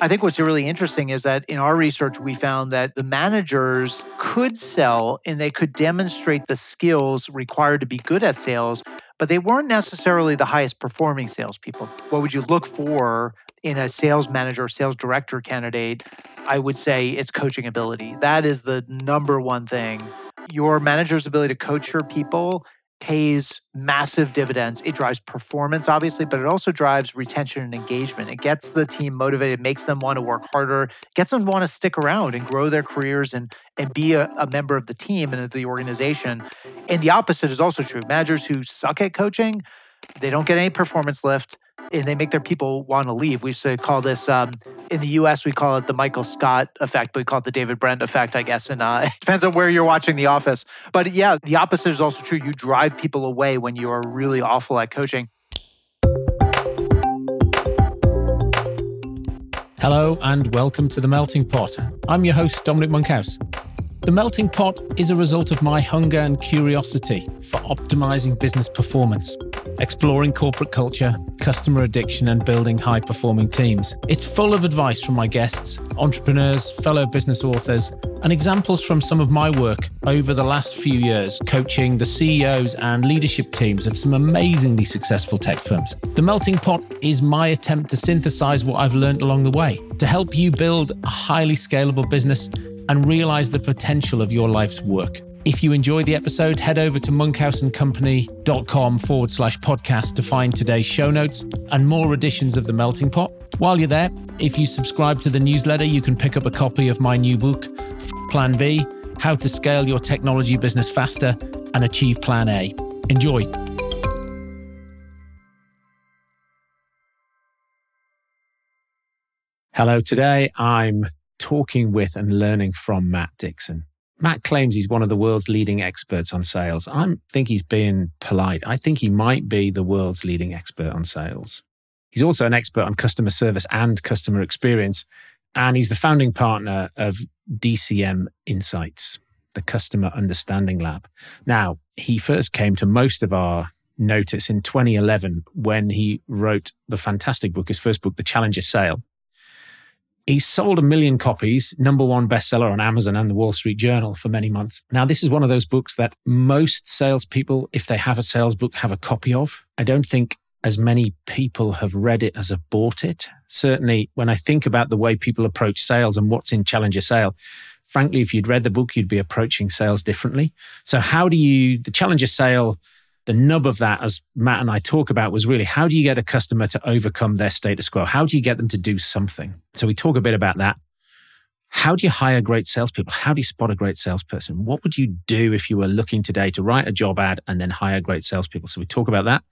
I think what's really interesting is that in our research, we found that the managers could sell and they could demonstrate the skills required to be good at sales, but they weren't necessarily the highest performing salespeople. What would you look for in a sales manager sales director candidate? I would say it's coaching ability. That is the number one thing. Your manager's ability to coach your people pays massive dividends. It drives performance, obviously, but it also drives retention and engagement. It gets the team motivated, makes them want to work harder, gets them to want to stick around and grow their careers and and be a, a member of the team and of the organization. And the opposite is also true. Managers who suck at coaching, they don't get any performance lift and they make their people want to leave. We used to call this um, in the U.S. We call it the Michael Scott effect, but we call it the David Brent effect, I guess. And uh, it depends on where you're watching The Office. But yeah, the opposite is also true. You drive people away when you are really awful at coaching. Hello and welcome to the Melting Pot. I'm your host, Dominic Monkhouse. The melting pot is a result of my hunger and curiosity for optimizing business performance, exploring corporate culture, customer addiction, and building high performing teams. It's full of advice from my guests, entrepreneurs, fellow business authors, and examples from some of my work over the last few years, coaching the CEOs and leadership teams of some amazingly successful tech firms. The melting pot is my attempt to synthesize what I've learned along the way to help you build a highly scalable business and realize the potential of your life's work. If you enjoyed the episode, head over to monkhouseandcompany.com forward slash podcast to find today's show notes and more editions of The Melting Pot. While you're there, if you subscribe to the newsletter, you can pick up a copy of my new book, Plan B How to Scale Your Technology Business Faster and Achieve Plan A. Enjoy. Hello, today I'm talking with and learning from Matt Dixon. Matt claims he's one of the world's leading experts on sales. I think he's being polite. I think he might be the world's leading expert on sales. He's also an expert on customer service and customer experience. And he's the founding partner of DCM Insights, the Customer Understanding Lab. Now, he first came to most of our notice in 2011 when he wrote the fantastic book, his first book, The Challenger Sale. He's sold a million copies, number one bestseller on Amazon and the Wall Street Journal for many months. Now, this is one of those books that most salespeople, if they have a sales book, have a copy of. I don't think as many people have read it as have bought it. Certainly, when I think about the way people approach sales and what's in Challenger Sale, frankly, if you'd read the book, you'd be approaching sales differently. So, how do you, the Challenger Sale, the nub of that, as Matt and I talk about, was really how do you get a customer to overcome their status quo? How do you get them to do something? So we talk a bit about that. How do you hire great salespeople? How do you spot a great salesperson? What would you do if you were looking today to write a job ad and then hire great salespeople? So we talk about that.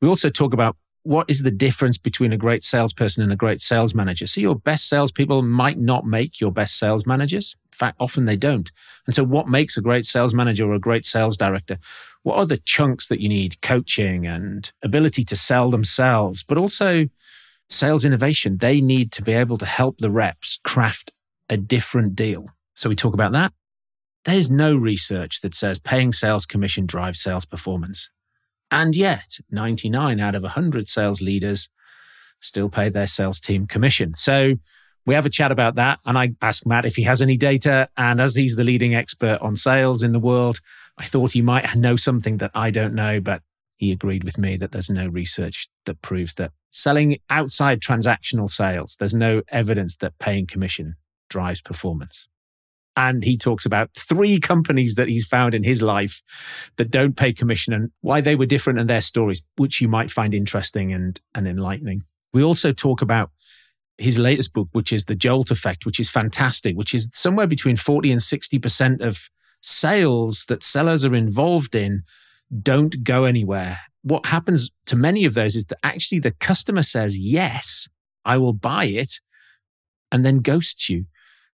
We also talk about what is the difference between a great salesperson and a great sales manager. So your best salespeople might not make your best sales managers. In fact, often they don't. And so what makes a great sales manager or a great sales director? What are the chunks that you need coaching and ability to sell themselves, but also sales innovation. They need to be able to help the reps craft a different deal. So we talk about that. There's no research that says paying sales commission drives sales performance. And yet, 99 out of 100 sales leaders still pay their sales team commission. So we have a chat about that. And I ask Matt if he has any data. And as he's the leading expert on sales in the world, I thought he might know something that I don't know, but he agreed with me that there's no research that proves that selling outside transactional sales, there's no evidence that paying commission drives performance. And he talks about three companies that he's found in his life that don't pay commission and why they were different and their stories, which you might find interesting and, and enlightening. We also talk about his latest book, which is The Jolt Effect, which is fantastic, which is somewhere between 40 and 60% of sales that sellers are involved in don't go anywhere. What happens to many of those is that actually the customer says, Yes, I will buy it, and then ghosts you.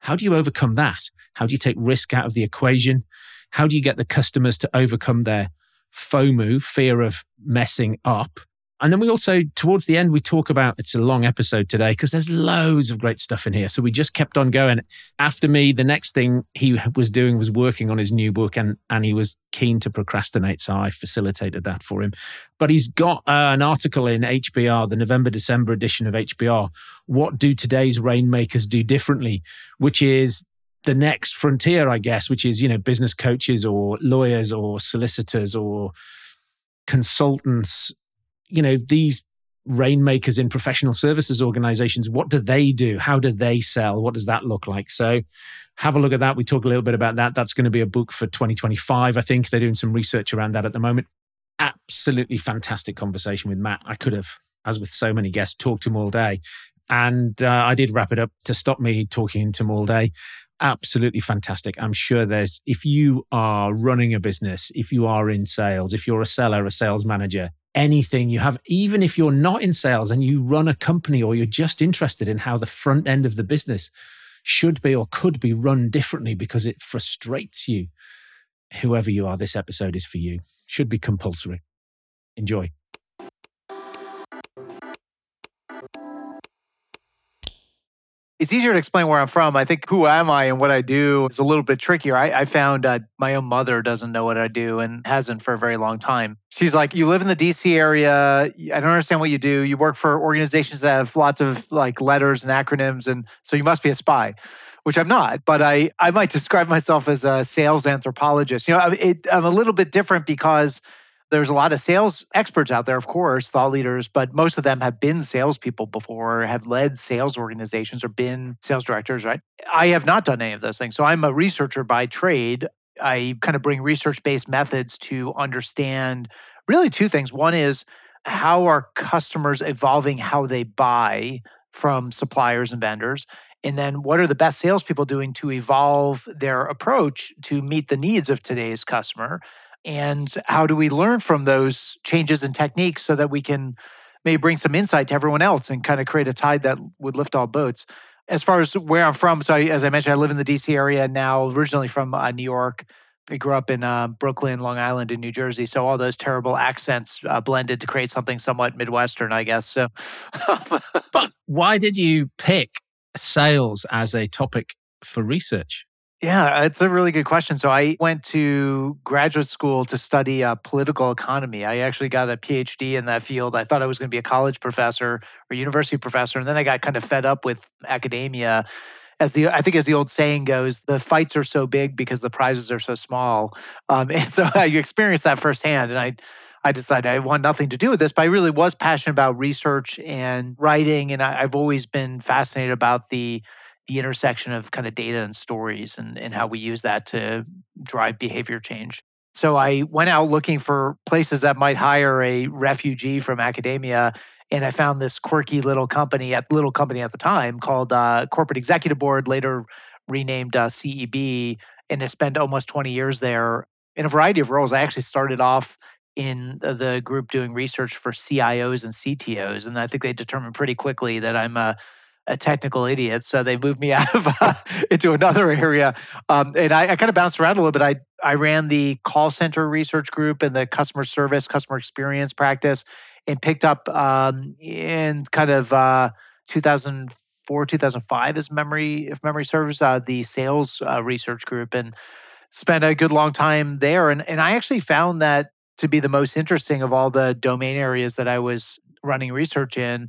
How do you overcome that? How do you take risk out of the equation? How do you get the customers to overcome their FOMO, fear of messing up, And then we also, towards the end, we talk about it's a long episode today because there's loads of great stuff in here. So we just kept on going. After me, the next thing he was doing was working on his new book and, and he was keen to procrastinate. So I facilitated that for him. But he's got uh, an article in HBR, the November December edition of HBR. What do today's rainmakers do differently? Which is the next frontier, I guess, which is, you know, business coaches or lawyers or solicitors or consultants you know, these rainmakers in professional services organizations, what do they do? How do they sell? What does that look like? So have a look at that. We talk a little bit about that. That's going to be a book for 2025. I think they're doing some research around that at the moment. Absolutely fantastic conversation with Matt. I could have, as with so many guests, talked to him all day. And uh, I did wrap it up to stop me talking to him all day absolutely fantastic. I'm sure there's, if you are running a business, if you are in sales, if you're a seller, a sales manager, anything you have, even if you're not in sales and you run a company or you're just interested in how the front end of the business should be or could be run differently because it frustrates you, whoever you are, this episode is for you. Should be compulsory. Enjoy. It's easier to explain where I'm from. I think who am I and what I do is a little bit trickier. I, I found uh, my own mother doesn't know what I do and hasn't for a very long time. She's like, You live in the DC area. I don't understand what you do. You work for organizations that have lots of like letters and acronyms. And so you must be a spy which I'm not, but I, I might describe myself as a sales anthropologist. You know, it, I'm a little bit different because there's a lot of sales experts out there, of course, thought leaders, but most of them have been salespeople before, have led sales organizations or been sales directors, right? I have not done any of those things. So I'm a researcher by trade. I kind of bring research based methods to understand really two things. One is how are customers evolving how they buy from suppliers and vendors? And then what are the best salespeople doing to evolve their approach to meet the needs of today's customer? And how do we learn from those changes in techniques so that we can maybe bring some insight to everyone else and kind of create a tide that would lift all boats as far as where i'm from so I, as i mentioned i live in the dc area now originally from uh, new york I grew up in uh, Brooklyn, Long Island, in New Jersey. So all those terrible accents uh, blended to create something somewhat Midwestern, I guess. So, but why did you pick sales as a topic for research? Yeah, it's a really good question. So I went to graduate school to study uh, political economy. I actually got a PhD in that field. I thought I was going to be a college professor or university professor, and then I got kind of fed up with academia. As the I think as the old saying goes, the fights are so big because the prizes are so small, um, and so you experience that firsthand. And I I decided I want nothing to do with this, but I really was passionate about research and writing, and I, I've always been fascinated about the the intersection of kind of data and stories and, and how we use that to drive behavior change. So I went out looking for places that might hire a refugee from academia. And I found this quirky little company at little company at the time called uh, Corporate Executive Board, later renamed uh, CEB, and I spent almost 20 years there in a variety of roles. I actually started off in the group doing research for CIOs and CTOs, and I think they determined pretty quickly that I'm a a technical idiot, so they moved me out of uh, into another area. Um, and I, I, kind of bounced around a little bit. I I ran the call center research group and the customer service, customer experience practice, and picked up um, in kind of uh, 2004, 2005, as memory if memory serves, uh, the sales uh, research group, and spent a good long time there. And and I actually found that to be the most interesting of all the domain areas that I was running research in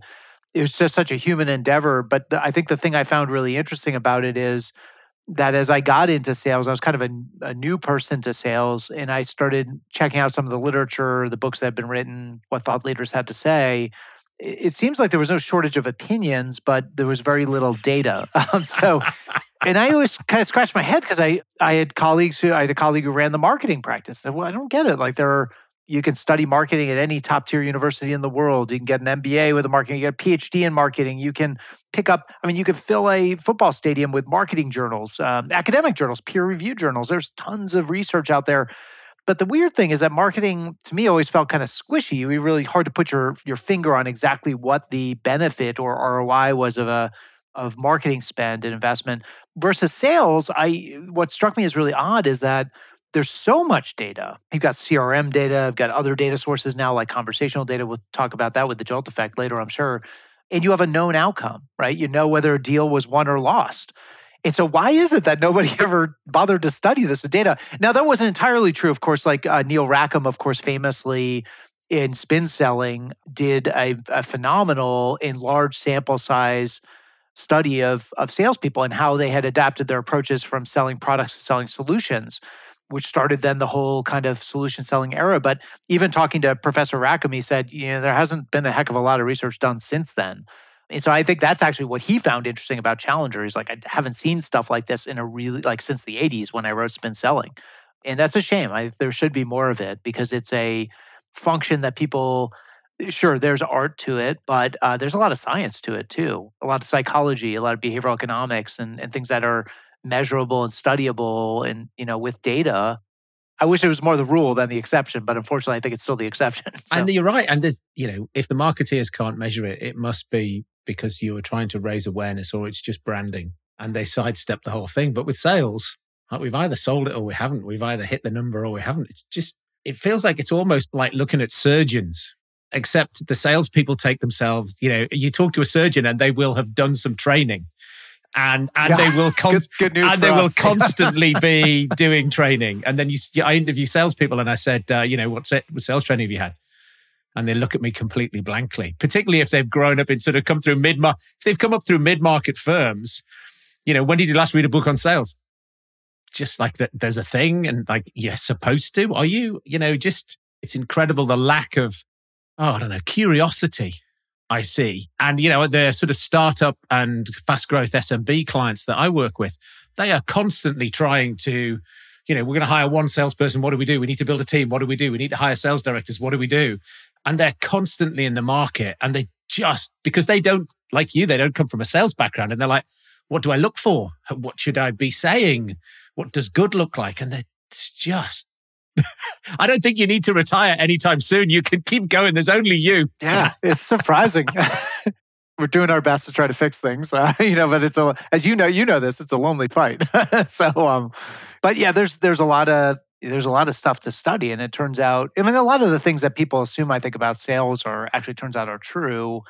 it was just such a human endeavor. But the, I think the thing I found really interesting about it is that as I got into sales, I was kind of a, a, new person to sales, and I started checking out some of the literature, the books that had been written, what thought leaders had to say. It, seems like there was no shortage of opinions, but there was very little data. Um, so, and I always kind of scratched my head because I I had colleagues who I had a colleague who ran the marketing practice. And, well, I don't get it. Like there are you can study marketing at any top tier university in the world. You can get an MBA with a marketing, you get a PhD in marketing. You can pick up, I mean, you could fill a football stadium with marketing journals, um, academic journals, peer reviewed journals. There's tons of research out there. But the weird thing is that marketing to me always felt kind of squishy. It was really hard to put your your finger on exactly what the benefit or ROI was of a of marketing spend and investment versus sales. I what struck me as really odd is that there's so much data. You've got CRM data, you've got other data sources now like conversational data. We'll talk about that with the Jolt effect later, I'm sure. And you have a known outcome, right? You know whether a deal was won or lost. And so, why is it that nobody ever bothered to study this data? Now, that wasn't entirely true. Of course, like uh, Neil Rackham, of course, famously in spin selling, did a, a phenomenal in large sample size study of of salespeople and how they had adapted their approaches from selling products to selling solutions, which started then the whole kind of solution selling era. But even talking to Professor Rackham, he said, you know, there hasn't been a heck of a lot of research done since then. And so I think that's actually what he found interesting about Challenger. He's like, I haven't seen stuff like this in a really like since the 80s when I wrote Spin Selling. And that's a shame. I, there should be more of it because it's a function that people sure there's art to it but uh, there's a lot of science to it too a lot of psychology a lot of behavioral economics and, and things that are measurable and studyable and you know with data i wish it was more the rule than the exception but unfortunately i think it's still the exception so. and you're right and there's you know if the marketeers can't measure it it must be because you were trying to raise awareness or it's just branding and they sidestep the whole thing but with sales like we've either sold it or we haven't we've either hit the number or we haven't it's just it feels like it's almost like looking at surgeons except the salespeople take themselves, you know, you talk to a surgeon and they will have done some training. And and Yeah. they will con- Good- good and they will constantly be doing training. And then you, I interview salespeople and I said, uh, you know, what, sa- what sales training have you had? And they look at me completely blankly, particularly if they've grown up in sort of come through mid, if they've come up through mid market firms. You know, when did you last read a book on sales? Just like that, there's a thing, and like you're supposed to. Are you? You know, just it's incredible the lack of oh, I don't know, curiosity I see. And, you know, the sort of startup and fast growth SMB clients that I work with, they are constantly trying to, you know, we're going to hire one salesperson. What do we do? We need to build a team. What do we do? We need to hire sales directors. What do we do? And they're constantly in the market and they just, because they don't, like you, they don't come from a sales background and they're like, what do I look for? What should I be saying? What does good look like? And they're just I don't think you need to retire anytime soon. You can keep going. There's only you. Yeah, it's surprising. We're doing our best to try to fix things, uh, you know. But it's a, as you know, you know this. It's a lonely fight. so, um, but yeah, there's there's a lot of there's a lot of stuff to study, and it turns out, I mean, a lot of the things that people assume, I think, about sales are actually turns out are true.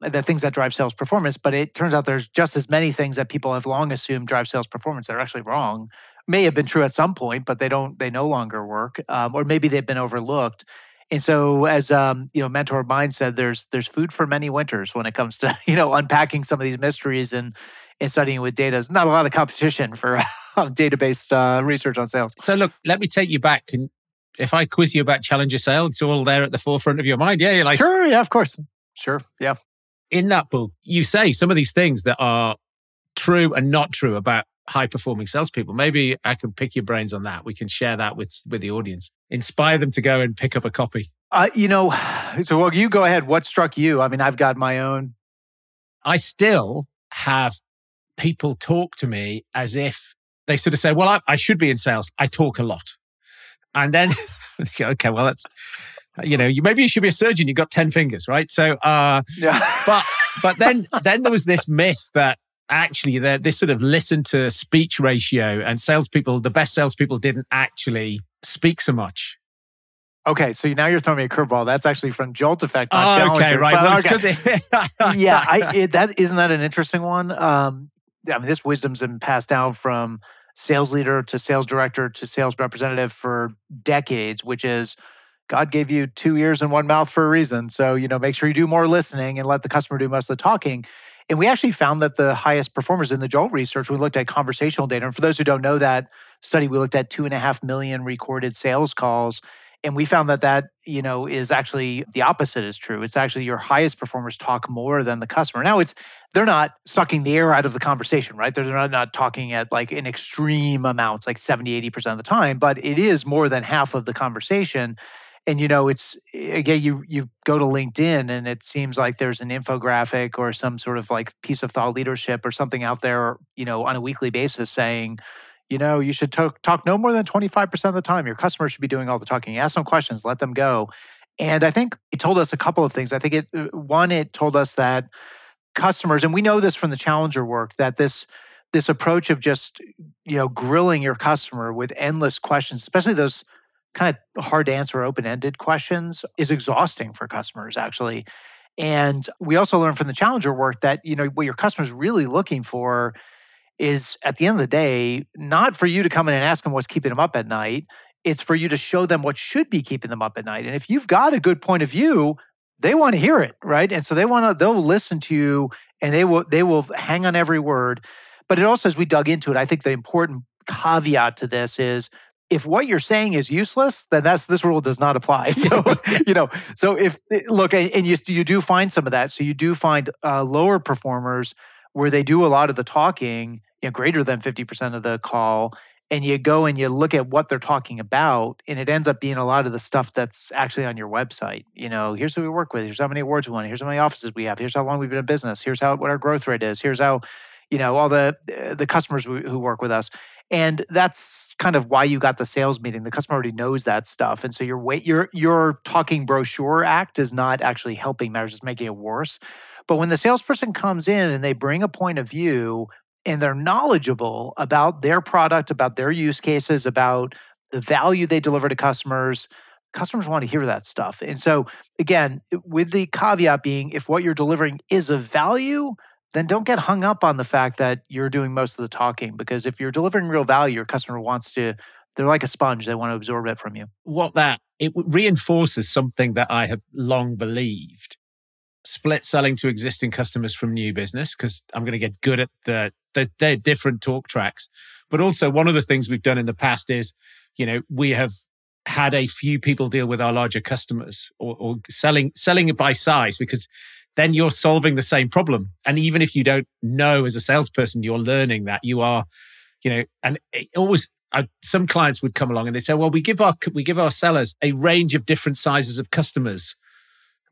The things that drive sales performance, but it turns out there's just as many things that people have long assumed drive sales performance that are actually wrong. May have been true at some point, but they don't. They no longer work, um, or maybe they've been overlooked. And so, as um, you know, mentor of mine said, there's there's food for many winters when it comes to you know unpacking some of these mysteries and and studying with data. There's not a lot of competition for data-based uh, research on sales. So, look, let me take you back. And if I quiz you about Challenger Sale, it's all there at the forefront of your mind. Yeah, you're like, Sure, yeah, of course, sure, yeah. in that book, you say some of these things that are true and not true about high performing salespeople. Maybe I can pick your brains on that. We can share that with with the audience, inspire them to go and pick up a copy. Uh, you know, so well, you go ahead. What struck you? I mean, I've got my own. I still have people talk to me as if they sort of say, "Well, I, I should be in sales. I talk a lot," and then okay, well, that's you know, you maybe you should be a surgeon. You've got ten fingers, right? So, uh, Yeah, but but then then there was this myth that actually this sort of listen to speech ratio and salespeople, the best salespeople didn't actually speak so much. okay. So now you're throwing me a curveball. That's actually from Jolt Effect. Oh, okay, right. Well, okay. yeah, I, it, that isn't that an interesting one. Um, I mean, this wisdom's been passed down from sales leader to sales director to sales representative for decades, which is God gave you two ears and one mouth for a reason. So you know, make sure you do more listening and let the customer do most of the talking. And we actually found that the highest performers in the Jolt research, we looked at conversational data. And for those who don't know that study, we looked at two and a half million recorded sales calls. And we found that that you know is actually the opposite is true. It's actually your highest performers talk more than the customer. Now it's they're not sucking the air out of the conversation right? They're not, not talking at like in extreme amounts like 70 80% of the time but it is more than half of the conversation and you know it's again you you go to linkedin and it seems like there's an infographic or some sort of like piece of thought leadership or something out there you know on a weekly basis saying you know, you should talk, talk no more than 25% of the time. Your customers should be doing all the talking. Ask them questions, let them go. And I think it told us a couple of things. I think it, uh, one, it told us that customers, and we know this from the challenger work, that this, this approach of just you know grilling your customer with endless questions especially those kind of hard to answer open-ended questions is exhausting for customers actually. And we also learned from the challenger work that you know what your customer's really looking for is at the end of the day not for you to come in and ask them what's keeping them up at night it's for you to show them what should be keeping them up at night. And if you've got a good point of view they want to hear it right? And so they want to they'll listen to you and they will they will hang on every word. But it also, as we dug into it, I think the important caveat to this is if what you're saying is useless, then that's this rule does not apply. So you know, so if look, and you you do find some of that. So you do find uh, lower performers where they do a lot of the talking, you know, greater than fifty percent of the call, and you go and you look at what they're talking about, and it ends up being a lot of the stuff that's actually on your website. You know, here's who we work with. Here's how many awards we won. Here's how many offices we have. Here's how long we've been in business. Here's how what our growth rate is. Here's how you know all the the customers who work with us and that's kind of why you got the sales meeting. The customer already knows that stuff. And so your wait your your talking brochure act is not actually helping matters. It's making it worse. But when the salesperson comes in and they bring a point of view and they're knowledgeable about their product about their use cases about the value they deliver to customers customers want to hear that stuff. And so again with the caveat being if what you're delivering is of value then don't get hung up on the fact that you're doing most of the talking because if you're delivering real value, your customer wants to, they're like a sponge, they want to absorb it from you. What that, it reinforces something that I have long believed split selling to existing customers from new business because I'm going to get good at the, the they're different talk tracks. But also one of the things we've done in the past is, you know, we have had a few people deal with our larger customers or, or selling selling it by size because then you're solving the same problem. And even if you don't know as a salesperson, you're learning that you are, you know, and it always, some clients would come along and they say, well, we give our, we give our sellers a range of different sizes of customers.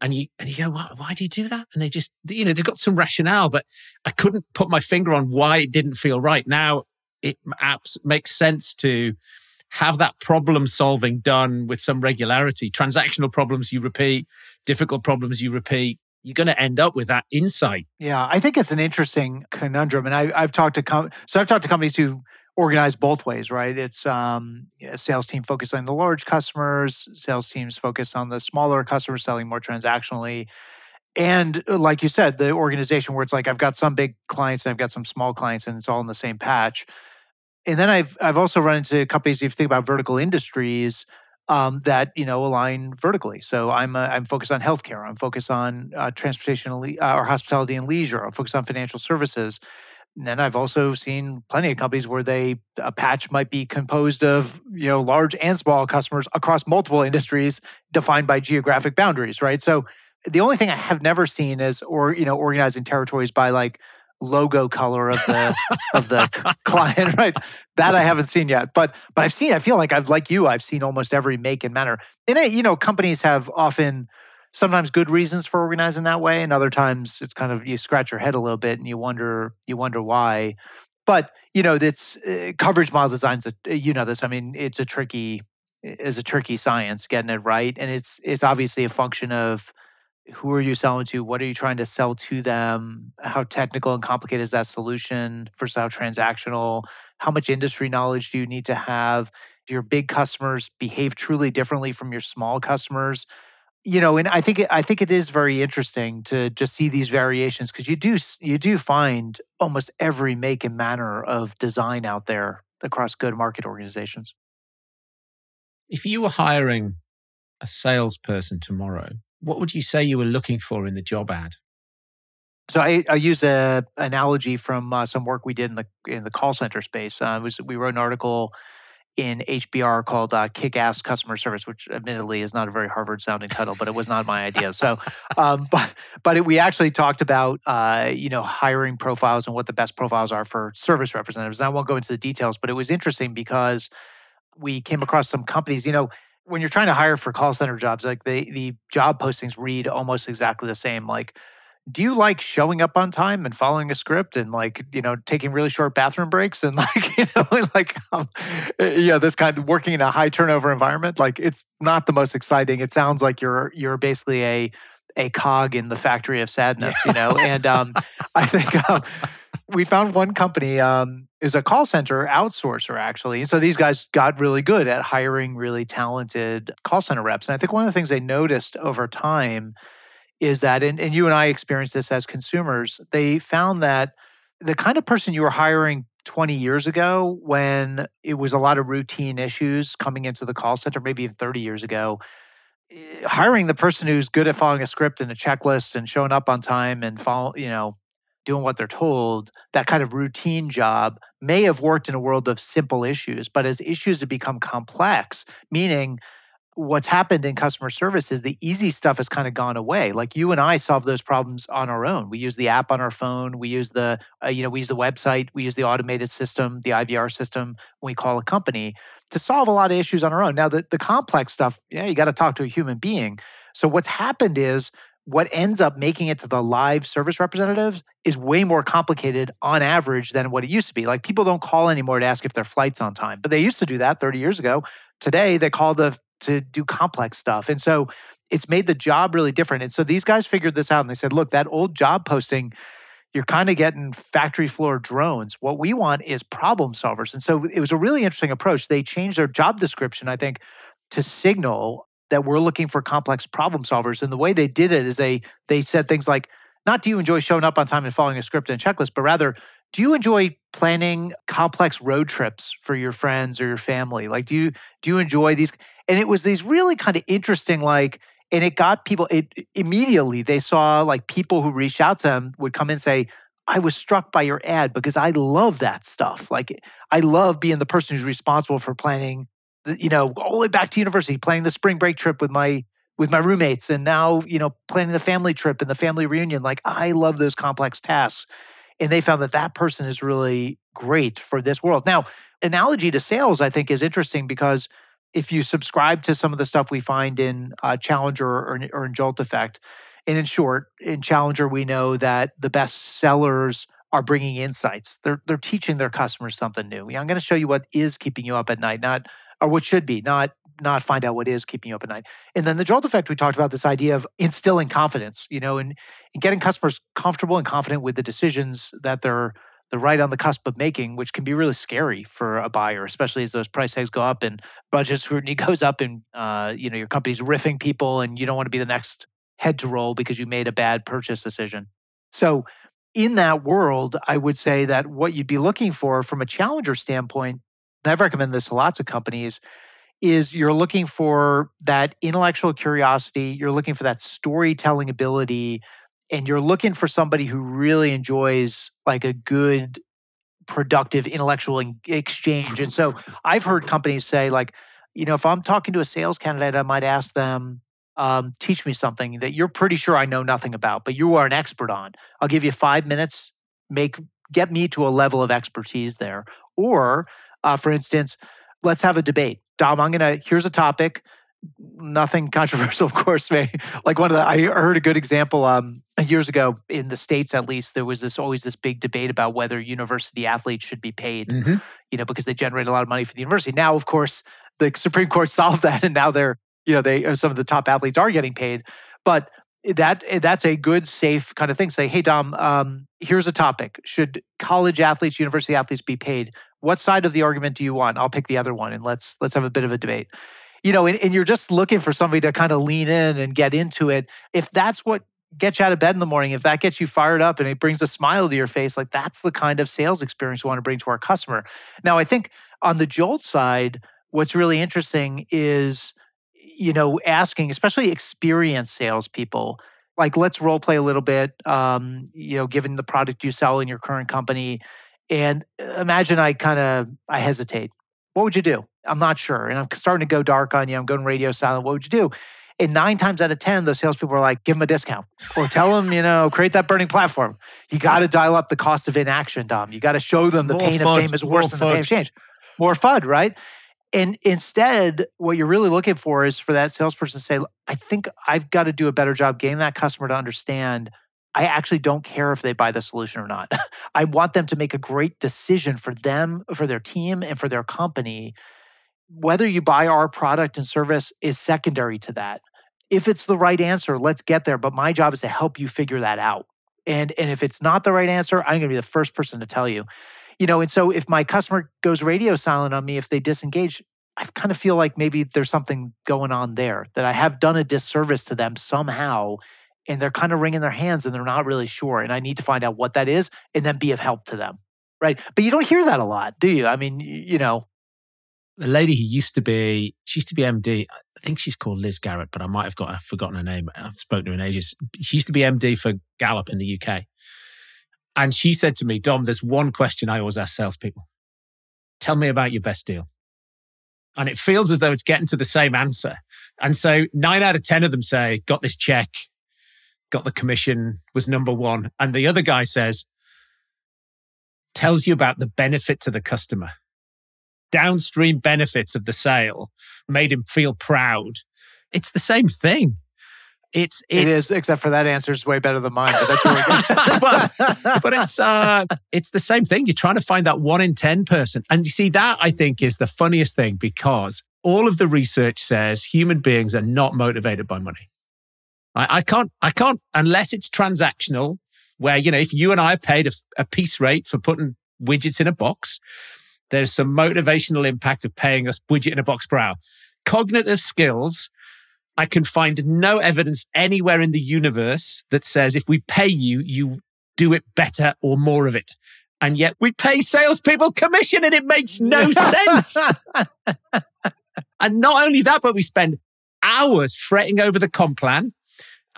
And you, and you go, why, why do you do that? And they just, you know, they've got some rationale, but I couldn't put my finger on why it didn't feel right. Now it makes sense to, have that problem solving done with some regularity. Transactional problems you repeat, difficult problems you repeat, you're going to end up with that insight. Yeah, I think it's an interesting conundrum, and I, have talked to com- so I've talked to companies who organize both ways, right? It's um, sales team focused on the large customers, sales teams focused on the smaller customers, selling more transactionally. And uh, like you said, the organization where it's like I've got some big clients and I've got some small clients, and it's all in the same patch. And then I've I've also run into companies. If you think about vertical industries, um, that you know align vertically. So I'm uh, I'm focused on healthcare. I'm focused on uh, transportation uh, or hospitality and leisure. I'm focused on financial services. And then I've also seen plenty of companies where they a patch might be composed of you know large and small customers across multiple industries defined by geographic boundaries, right? So the only thing I have never seen is or you know organizing territories by like logo color of the of the client, right? That I haven't seen yet, but but I've seen. I feel like I've like you. I've seen almost every make and manner. And you know, companies have often sometimes good reasons for organizing that way, and other times it's kind of you scratch your head a little bit and you wonder you wonder why. But you know, it's uh, coverage model designs. You know this. I mean, it's a tricky is a tricky science getting it right, and it's it's obviously a function of who are you selling to? What are you trying to sell to them? How technical and complicated is that solution versus how transactional? How much industry knowledge do you need to have? Do your big customers behave truly differently from your small customers? You know, and I think I think it is very interesting to just see these variations because you do you do find almost every make and manner of design out there across good market organizations. If you were hiring a salesperson tomorrow, what would you say you were looking for in the job ad? So I, I use a analogy from uh, some work we did in the in the call center space. Uh, was we wrote an article in HBR called uh, "Kick-Ass Customer Service," which admittedly is not a very Harvard-sounding title, but it was not my idea. So, um, but but it, we actually talked about uh, you know hiring profiles and what the best profiles are for service representatives. And I won't go into the details, but it was interesting because we came across some companies. You know, when you're trying to hire for call center jobs, like the the job postings read almost exactly the same. Like, do you like showing up on time and following a script and like you know taking really short bathroom breaks and like you know like um, yeah this kind of working in a high turnover environment? Like, it's not the most exciting. It sounds like you're you're basically a a cog in the factory of sadness, you know. and um, I think um, we found one company um, is a call center outsourcer actually. So these guys got really good at hiring really talented call center reps. And I think one of the things they noticed over time is that, and, and you and I experienced this as consumers, they found that the kind of person you were hiring 20 years ago when it was a lot of routine issues coming into the call center, maybe even 30 years ago, eh, hiring the person who's good at following a script and a checklist and showing up on time and follow, you know, doing what they're told, that kind of routine job may have worked in a world of simple issues. But as issues have become complex, meaning what's happened in customer service is the easy stuff has kind of gone away. Like you and I solve those problems on our own. We use the app on our phone. We use the, uh, you know, we use the website. We use the automated system, the IVR system when we call a company to solve a lot of issues on our own. Now, the, the complex stuff, yeah, you got to talk to a human being. So what's happened is what ends up making it to the live service representatives is way more complicated on average than what it used to be. Like people don't call anymore to ask if their flight's on time, but they used to do that 30 years ago. Today, they call the to do complex stuff. And so it's made the job really different. And so these guys figured this out and they said, look, that old job posting, you're kind of getting factory floor drones. What we want is problem solvers. And so it was a really interesting approach. They changed their job description, I think, to signal that we're looking for complex problem solvers. And the way they did it is they they said things like, not do you enjoy showing up on time and following a script and checklist, but rather do you enjoy planning complex road trips for your friends or your family? Like do you do you enjoy these and it was these really kind of interesting like and it got people it immediately they saw like people who reached out to them would come and say i was struck by your ad because i love that stuff. Like i love being the person who's responsible for planning you know all the way back to university planning the spring break trip with my with my roommates and now you know planning the family trip and the family reunion. Like i love those complex tasks. And they found that that person is really great for this world. Now analogy to sales i think is interesting because if you subscribe to some of the stuff we find in uh, Challenger or, or in Jolt Effect, and in short, in Challenger, we know that the best sellers are bringing insights. They're they're teaching their customers something new. I'm going to show you what is keeping you up at night, not or what should be, not not find out what is keeping you up at night. And then the Jolt effect, we talked about this idea of instilling confidence, you know, and, and getting customers comfortable and confident with the decisions that they're the right on the cusp of making, which can be really scary for a buyer, especially as those price tags go up and budget scrutiny goes up, and uh, you know your company's riffing people, and you don't want to be the next head to roll because you made a bad purchase decision. So, in that world, I would say that what you'd be looking for from a challenger standpoint, and I've recommended this to lots of companies, is you're looking for that intellectual curiosity, you're looking for that storytelling ability and you're looking for somebody who really enjoys like a good productive intellectual exchange and so i've heard companies say like you know if i'm talking to a sales candidate i might ask them um, teach me something that you're pretty sure i know nothing about but you are an expert on. I'll give you five minutes make get me to a level of expertise there. Or uh, for instance let's have a debate. Dom i'm gonna here's a topic nothing controversial, of course. Like one of the, I heard a good example um, years ago in the states, at least. There was this always this big debate about whether university athletes should be paid, mm-hmm. you know, because they generate a lot of money for the university. Now, of course, the Supreme Court solved that, and now they're, you know, they uh, some of the top athletes are getting paid, but that that's a good safe kind of thing say hey dom um, here's a topic should college athletes university athletes be paid what side of the argument do you want i'll pick the other one and let's let's have a bit of a debate you know, and, and you're just looking for somebody to kind of lean in and get into it. If that's what gets you out of bed in the morning, if that gets you fired up and it brings a smile to your face, like that's the kind of sales experience we want to bring to our customer. Now, I think on the Jolt side, what's really interesting is, you know, asking, especially experienced salespeople, like let's role play a little bit, um, you know, given the product you sell in your current company. And imagine I kind of I hesitate. What would you do? I'm not sure. And I'm starting to go dark on you. I'm going radio silent. What would you do? And nine times out of 10, those salespeople are like, give them a discount or tell them, you know, create that burning platform. You got to dial up the cost of inaction, Dom. You got to show them the More pain FUD. of shame is worse than FUD. the pain of change. More FUD, right? And instead, what you're really looking for is for that salesperson to say, I think I've got to do a better job getting that customer to understand I actually don't care if they buy the solution or not. I want them to make a great decision for them, for their team, and for their company whether you buy our product and service is secondary to that. If it's the right answer, let's get there. But my job is to help you figure that out. And and if it's not the right answer, I'm going to be the first person to tell you. You know, and so if my customer goes radio silent on me if they disengage, I kind of feel like maybe there's something going on there that I have done a disservice to them somehow and they're kind of wringing their hands and they're not really sure and I need to find out what that is and then be of help to them. Right? But you don't hear that a lot, do you? I mean, you know, the lady who used to be, she used to be MD. I think she's called Liz Garrett, but I might have got I've forgotten her name. I've spoken to her in ages. She used to be MD for Gallup in the UK. And she said to me, Dom, there's one question I always ask salespeople. Tell me about your best deal. And it feels as though it's getting to the same answer. And so nine out of 10 of them say, got this check, got the commission, was number one. And the other guy says, tells you about the benefit to the customer downstream benefits of the sale made him feel proud. It's the same thing. It's, it's it is, except for that answer is way better than mine. But that's really good. but, but it's uh, it's the same thing. You're trying to find that one in ten person, and you see that I think is the funniest thing because all of the research says human beings are not motivated by money. I, I can't, I can't unless it's transactional, where you know if you and I paid a, a piece rate for putting widgets in a box, there's some motivational impact of paying us widget in a box per hour. Cognitive skills, I can find no evidence anywhere in the universe that says if we pay you, you do it better or more of it. And yet we pay salespeople commission and it makes no sense. and not only that, but we spend hours fretting over the comp plan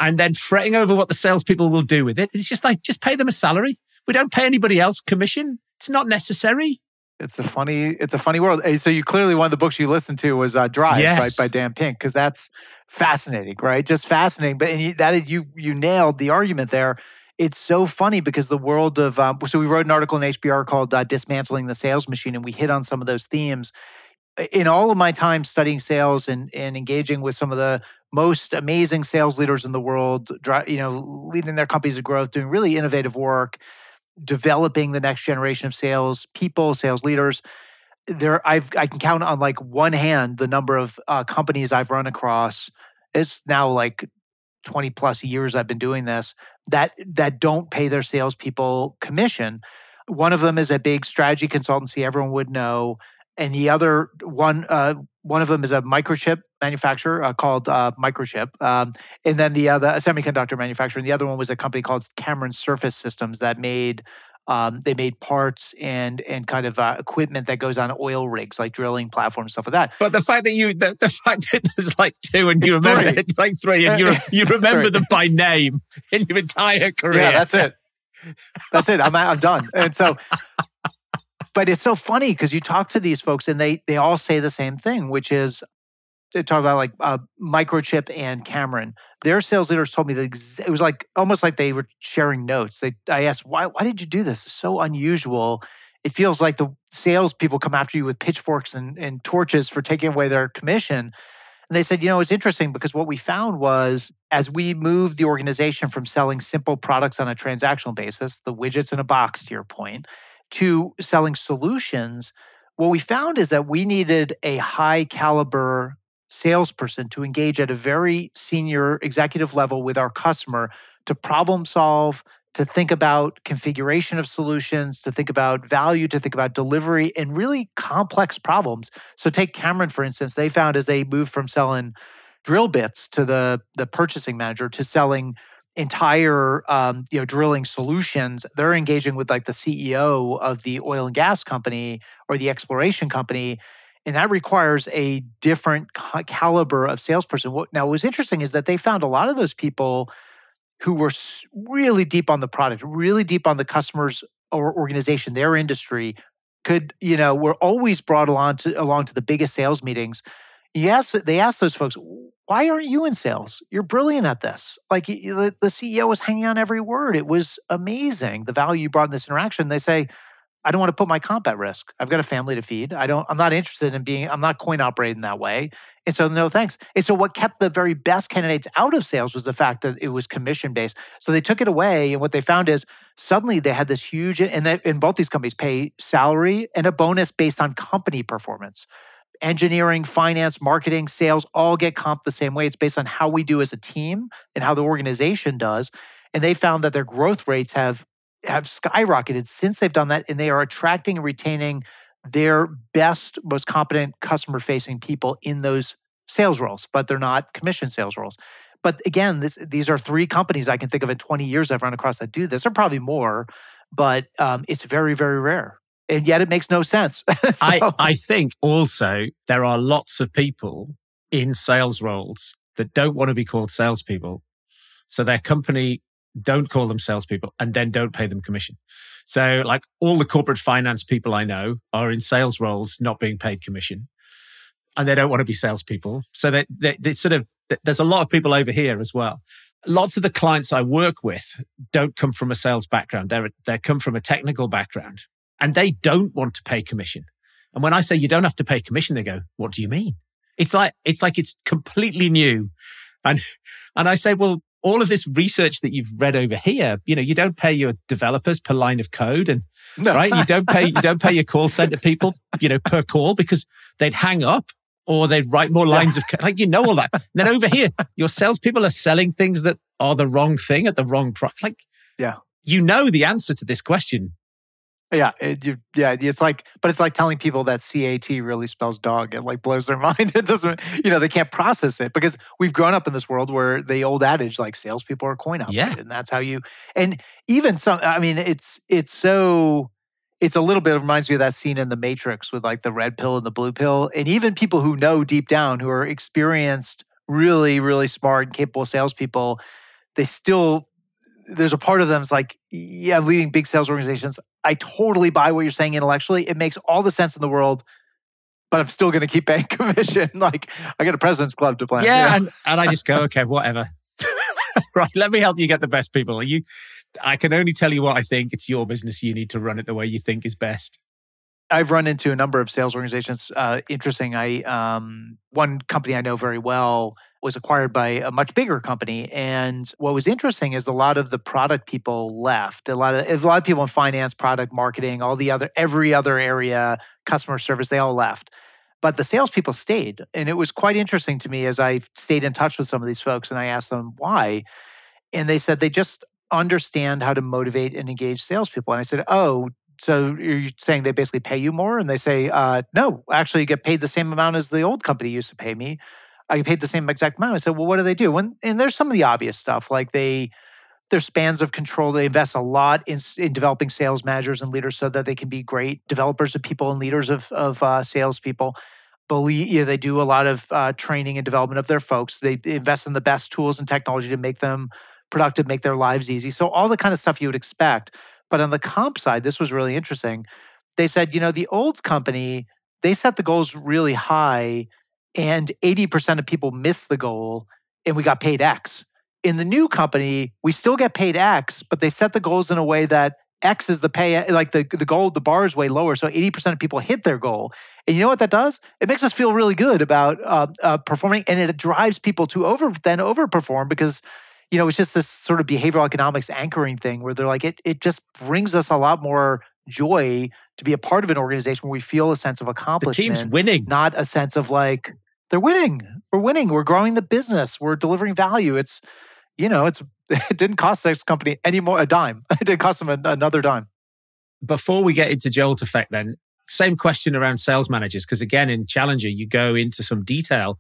and then fretting over what the salespeople will do with it. It's just like, just pay them a salary. We don't pay anybody else commission. It's not necessary. It's a funny, it's a funny world. So you clearly one of the books you listened to was uh, Drive, yes. right, by Dan Pink, because that's fascinating, right? Just fascinating. But and you, that is, you you nailed the argument there. It's so funny because the world of um, so we wrote an article in HBR called uh, "Dismantling the Sales Machine," and we hit on some of those themes. In all of my time studying sales and and engaging with some of the most amazing sales leaders in the world, you know, leading their companies to growth, doing really innovative work developing the next generation of sales people, sales leaders. There, I've I can count on like one hand the number of uh, companies I've run across. It's now like 20 plus years I've been doing this that that don't pay their salespeople commission. One of them is a big strategy consultancy everyone would know, and the other one uh, one of them is a microchip manufacturer uh, called uh, Microchip, um, and then the other a semiconductor manufacturer, and the other one was a company called Cameron Surface Systems that made um, they made parts and and kind of uh, equipment that goes on oil rigs, like drilling platforms, stuff like that. But the fact that you the, the fact that there's like two and you it's remember three. it, like three, and you you remember them by name in your entire career. Yeah, that's it. That's it. I'm I'm done. And so but it's so funny because you talk to these folks and they they all say the same thing, which is they talk about like uh, microchip and Cameron. Their sales leaders told me that it was like almost like they were sharing notes. They I asked why why did you do this? It's so unusual. It feels like the sales people come after you with pitchforks and, and torches for taking away their commission. And they said, you know, it's interesting because what we found was as we moved the organization from selling simple products on a transactional basis, the widgets in a box, to your point, to selling solutions, what we found is that we needed a high caliber salesperson to engage at a very senior executive level with our customer to problem solve, to think about configuration of solutions, to think about value, to think about delivery, and really complex problems. So, take Cameron, for instance, they found as they moved from selling drill bits to the, the purchasing manager to selling entire um, you know drilling solutions they're engaging with like the ceo of the oil and gas company or the exploration company and that requires a different caliber of salesperson. What now was interesting is that they found a lot of those people who were really deep on the product really deep on the customers or organization their industry could you know were always brought along to along to the biggest sales meetings yes they asked those folks why aren't you in sales? You're brilliant at this. Like the, the CEO was hanging on every word. It was amazing the value you brought in this interaction. They say, I don't want to put my comp at risk. I've got a family to feed. I don't. I'm not interested in being. I'm not coin operating that way. And so, no thanks. And so, what kept the very best candidates out of sales was the fact that it was commission based. So they took it away, and what they found is suddenly they had this huge. And that in both these companies pay salary and a bonus based on company performance engineering, finance, marketing, sales all get comp the same way. It's based on how we do as a team and how the organization does. and they found that their growth rates have have skyrocketed since they've done that, and they are attracting and retaining their best, most competent customer facing people in those sales roles, but they're not commission sales roles. But again, this, these are three companies I can think of in 20 years I've run across that do this. There are probably more, but um, it's very, very rare. And yet it makes no sense. so, I, I think also there are lots of people in sales roles that don't want to be called salespeople. So their company don't call them salespeople and then don't pay them commission. So, like all the corporate finance people I know are in sales roles, not being paid commission, and they don't want to be salespeople. So they, they, they sort of there's a lot of people over here as well. Lots of the clients I work with don't come from a sales background. They're they come from a technical background, and they don't want to pay commission. And when I say you don't have to pay commission, they go, "What do you mean?" It's like it's like it's completely new. And and I say, well, all of this research that you've read over here, you know, you don't pay your developers per line of code and no. right. You don't pay, you don't pay your call center people, you know, per call because they'd hang up or they'd write more lines of code. Like, you know, all that. And then over here, your salespeople are selling things that are the wrong thing at the wrong price. Like, yeah, you know the answer to this question. Yeah, it, you, yeah, it's like, but it's like telling people that CAT really spells dog. It like blows their mind. It doesn't, you know, they can't process it because we've grown up in this world where the old adage, like salespeople are coin operated, yeah. and that's how you. And even some, I mean, it's it's so, it's a little bit reminds me of that scene in The Matrix with like the red pill and the blue pill, and even people who know deep down, who are experienced, really, really smart and capable salespeople, they still there's a part of them that's like, yeah, leading big sales organizations. I totally buy what you're saying intellectually. It makes all the sense in the world, but I'm still going to keep paying commission. like I got a president's club to plan. Yeah, and, and I just go, okay, whatever. right, let me help you get the best people. You, I can only tell you what I think. It's your business. You need to run it the way you think is best. I've run into a number of sales organizations. Uh, interesting. I um, one company I know very well was acquired by a much bigger company. And what was interesting is a lot of the product people left. A lot of a lot of people in finance, product marketing, all the other every other area, customer service, they all left. But the salespeople stayed. And it was quite interesting to me as I stayed in touch with some of these folks and I asked them why. And they said they just understand how to motivate and engage salespeople. And I said, Oh, so you're saying they basically pay you more? And they say, uh, no, actually, you get paid the same amount as the old company used to pay me. I paid the same exact amount. I said, well, what do they do? And, and there's some of the obvious stuff like they their spans of control. They invest a lot in, in developing sales managers and leaders so that they can be great developers of people and leaders of of uh, salespeople. Believe you know, they do a lot of uh, training and development of their folks. They invest in the best tools and technology to make them productive, make their lives easy. So all the kind of stuff you would expect. But on the comp side, this was really interesting. They said, you know, the old company they set the goals really high and 80% of people missed the goal and we got paid X. In the new company, we still get paid X, but they set the goals in a way that X is the pay, like the, the goal, the bar is way lower. So 80% of people hit their goal. And you know what that does? It makes us feel really good about uh, uh, performing and it drives people to over then overperform because you know, it's just this sort of behavioral economics anchoring thing where they're like, it, it just brings us a lot more joy to be a part of an organization where we feel a sense of accomplishment. The team's winning. Not a sense of like, they're winning. We're winning. We're growing the business. We're delivering value. It's, you know, it's it didn't cost this company any more a dime. It didn't cost them a, another dime. Before we get into Jolt effect, then same question around sales managers because again in Challenger you go into some detail,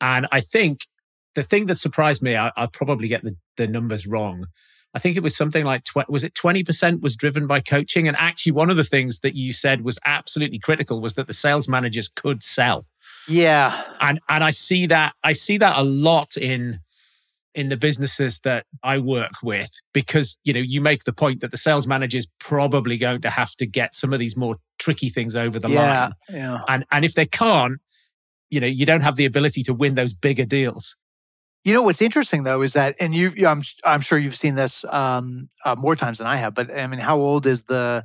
and I think the thing that surprised me, I, will probably get the, the numbers wrong. I think it was something like tw- was it twenty percent was driven by coaching, and actually one of the things that you said was absolutely critical was that the sales managers could sell. Yeah. And and I see that I see that a lot in in the businesses that I work with because you know you make the point that the sales manager is probably going to have to get some of these more tricky things over the yeah, line. Yeah. And and if they can't, you know, you don't have the ability to win those bigger deals. You know what's interesting though is that, and you, I'm, I'm sure you've seen this um, uh, more times than I have. But I mean, how old is the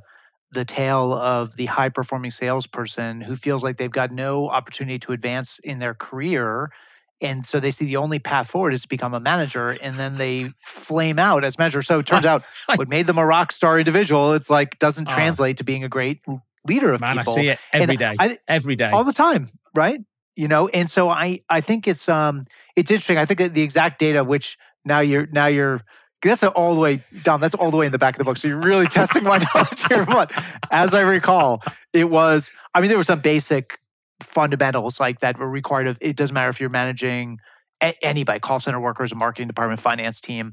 the tale of the high performing salesperson who feels like they've got no opportunity to advance in their career. And so they see the only path forward is to become a manager, and then they flame out as manager. So it turns out what made them a rock star individual, it's like doesn't ah. translate to being a great leader of Man, people. I see it every day, I, every day, all the time, right? You know, and so I I think it's um it's interesting. I think the exact data, which now you're now you're that's all the way down. That's all the way in the back of the book. So you're really testing my knowledge here. But as I recall, it was, I mean, there were some basic fundamentals like that were required of it doesn't matter if you're managing anybody, call center workers, marketing department, finance team.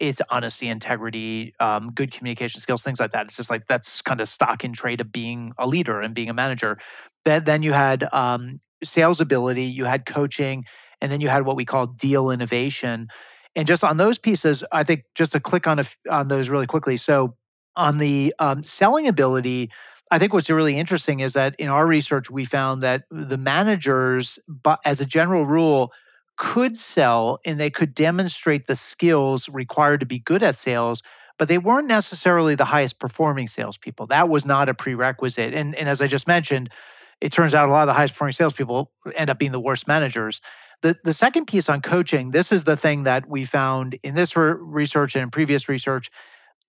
It's honesty, integrity, um, good communication skills, things like that. It's just like that's kind of stock in trade of being a leader and being a manager. Then, then you had um, sales ability, you had coaching, and then you had what we call deal innovation. And just on those pieces, I think just to click on a, on those really quickly. So on the um, selling ability, I think what's really interesting is that in our research we found that the managers, but as a general rule, could sell and they could demonstrate the skills required to be good at sales, but they weren't necessarily the highest performing salespeople. That was not a prerequisite. And, and as I just mentioned, it turns out a lot of the highest performing salespeople end up being the worst managers. The, the second piece on coaching, this is the thing that we found in this re- research and previous research.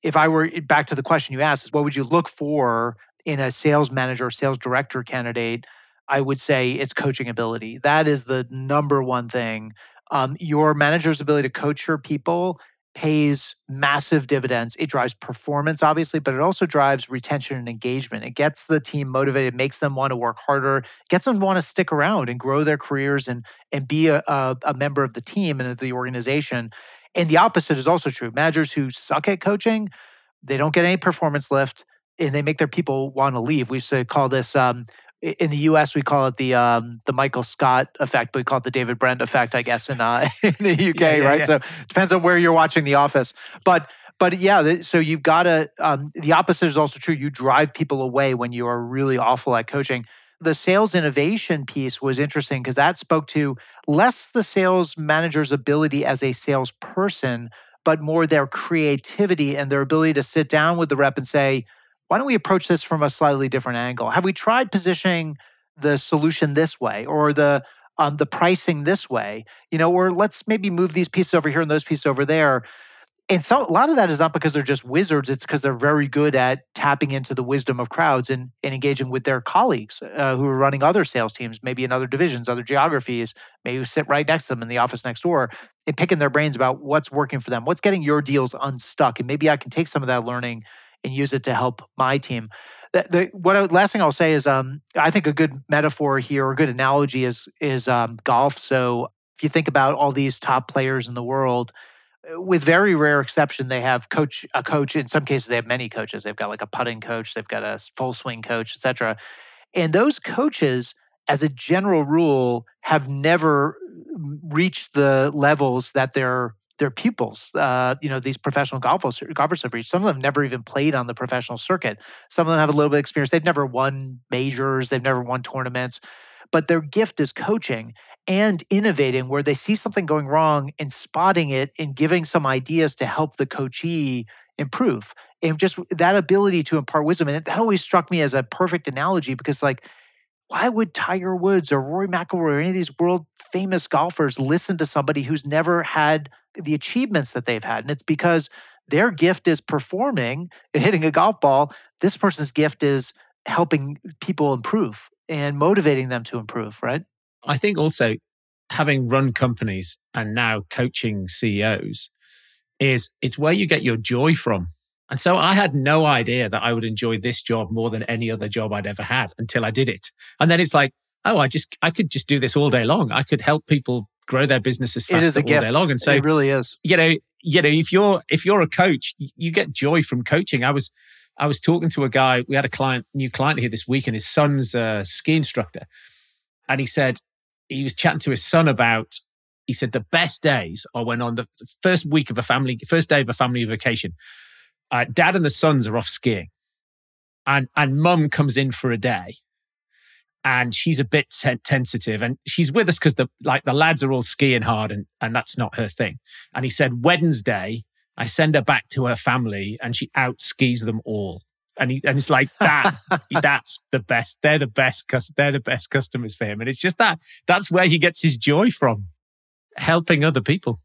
If I were back to the question you asked, is what would you look for in a sales manager sales director candidate? I would say it's coaching ability. That is the number one thing. Um, your manager's ability to coach your people pays massive dividends. It drives performance, obviously, but it also drives retention and engagement. It gets the team motivated, makes them want to work harder, gets them to want to stick around and grow their careers and and be a, a, a member of the team and of the organization. And the opposite is also true. Managers who suck at coaching, they don't get any performance lift and they make their people want to leave. We used to call this um, in the U.S. we call it the um, the Michael Scott effect, but we call it the David Brent effect, I guess, in uh, in the UK, yeah, yeah, right? Yeah. So depends on where you're watching The Office, but but yeah, so you've got to. Um, the opposite is also true. You drive people away when you are really awful at coaching. The sales innovation piece was interesting because that spoke to less the sales manager's ability as a salesperson, but more their creativity and their ability to sit down with the rep and say, why don't we approach this from a slightly different angle? Have we tried positioning the solution this way or the um, the pricing this way? You know, or let's maybe move these pieces over here and those pieces over there. And so a lot of that is not because they're just wizards. It's because they're very good at tapping into the wisdom of crowds and, and engaging with their colleagues uh, who are running other sales teams, maybe in other divisions, other geographies, maybe sit right next to them in the office next door and picking their brains about what's working for them, what's getting your deals unstuck. And maybe I can take some of that learning and use it to help my team. The, the what I, last thing I'll say is um, I think a good metaphor here or a good analogy is is um, golf. So if you think about all these top players in the world, with very rare exception, they have coach a coach. In some cases, they have many coaches. They've got like a putting coach, they've got a full swing coach, etc. And those coaches, as a general rule, have never reached the levels that their their pupils. Uh, you know, these professional golfers, golfers have reached. Some of them never even played on the professional circuit. Some of them have a little bit of experience. They've never won majors. They've never won tournaments. But their gift is coaching and innovating, where they see something going wrong and spotting it and giving some ideas to help the coachee improve. And just that ability to impart wisdom. And that always struck me as a perfect analogy because, like, why would Tiger Woods or Rory McIlroy or any of these world famous golfers listen to somebody who's never had the achievements that they've had? And it's because their gift is performing and hitting a golf ball. This person's gift is helping people improve and motivating them to improve, right? I think also having run companies and now coaching CEOs is it's where you get your joy from. And so I had no idea that I would enjoy this job more than any other job I'd ever had until I did it. And then it's like, oh, I just, I could just do this all day long. I could help people grow their businesses faster all day long. And so it really is. You know, you know, if you're, if you're a coach, you get joy from coaching. I was, I was talking to a guy, we had a client, new client here this week and his son's a ski instructor. And he said, he was chatting to his son about he said the best days are when on the first week of a family, first day of a family vacation, uh, dad and the sons are off skiing, and and mum comes in for a day, and she's a bit tentative, and she's with us because the like the lads are all skiing hard, and and that's not her thing. And he said Wednesday, I send her back to her family, and she out skis them all. And he and it's like that. that's the best. They're the best. They're the best customers for him, and it's just that. That's where he gets his joy from, helping other people.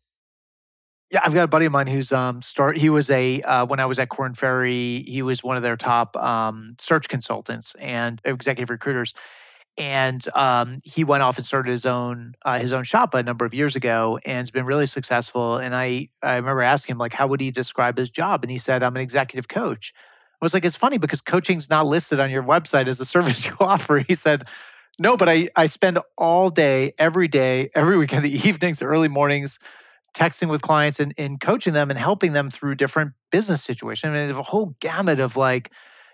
Yeah, I've got a buddy of mine who's um start. He was a uh, when I was at Korn Ferry, he was one of their top um, search consultants and executive recruiters. and um, he went off and started his own uh, his own shop a number of years ago and has been really successful and i i remember asking him like how would he describe his job and he said i'm an executive coach i was like it's funny because coaching's not listed on your website as a service you offer he said no but i i spend all day every day every weekend the evenings the early mornings texting with clients and, and coaching them and helping them through different business situations. I mean, a whole gamut of like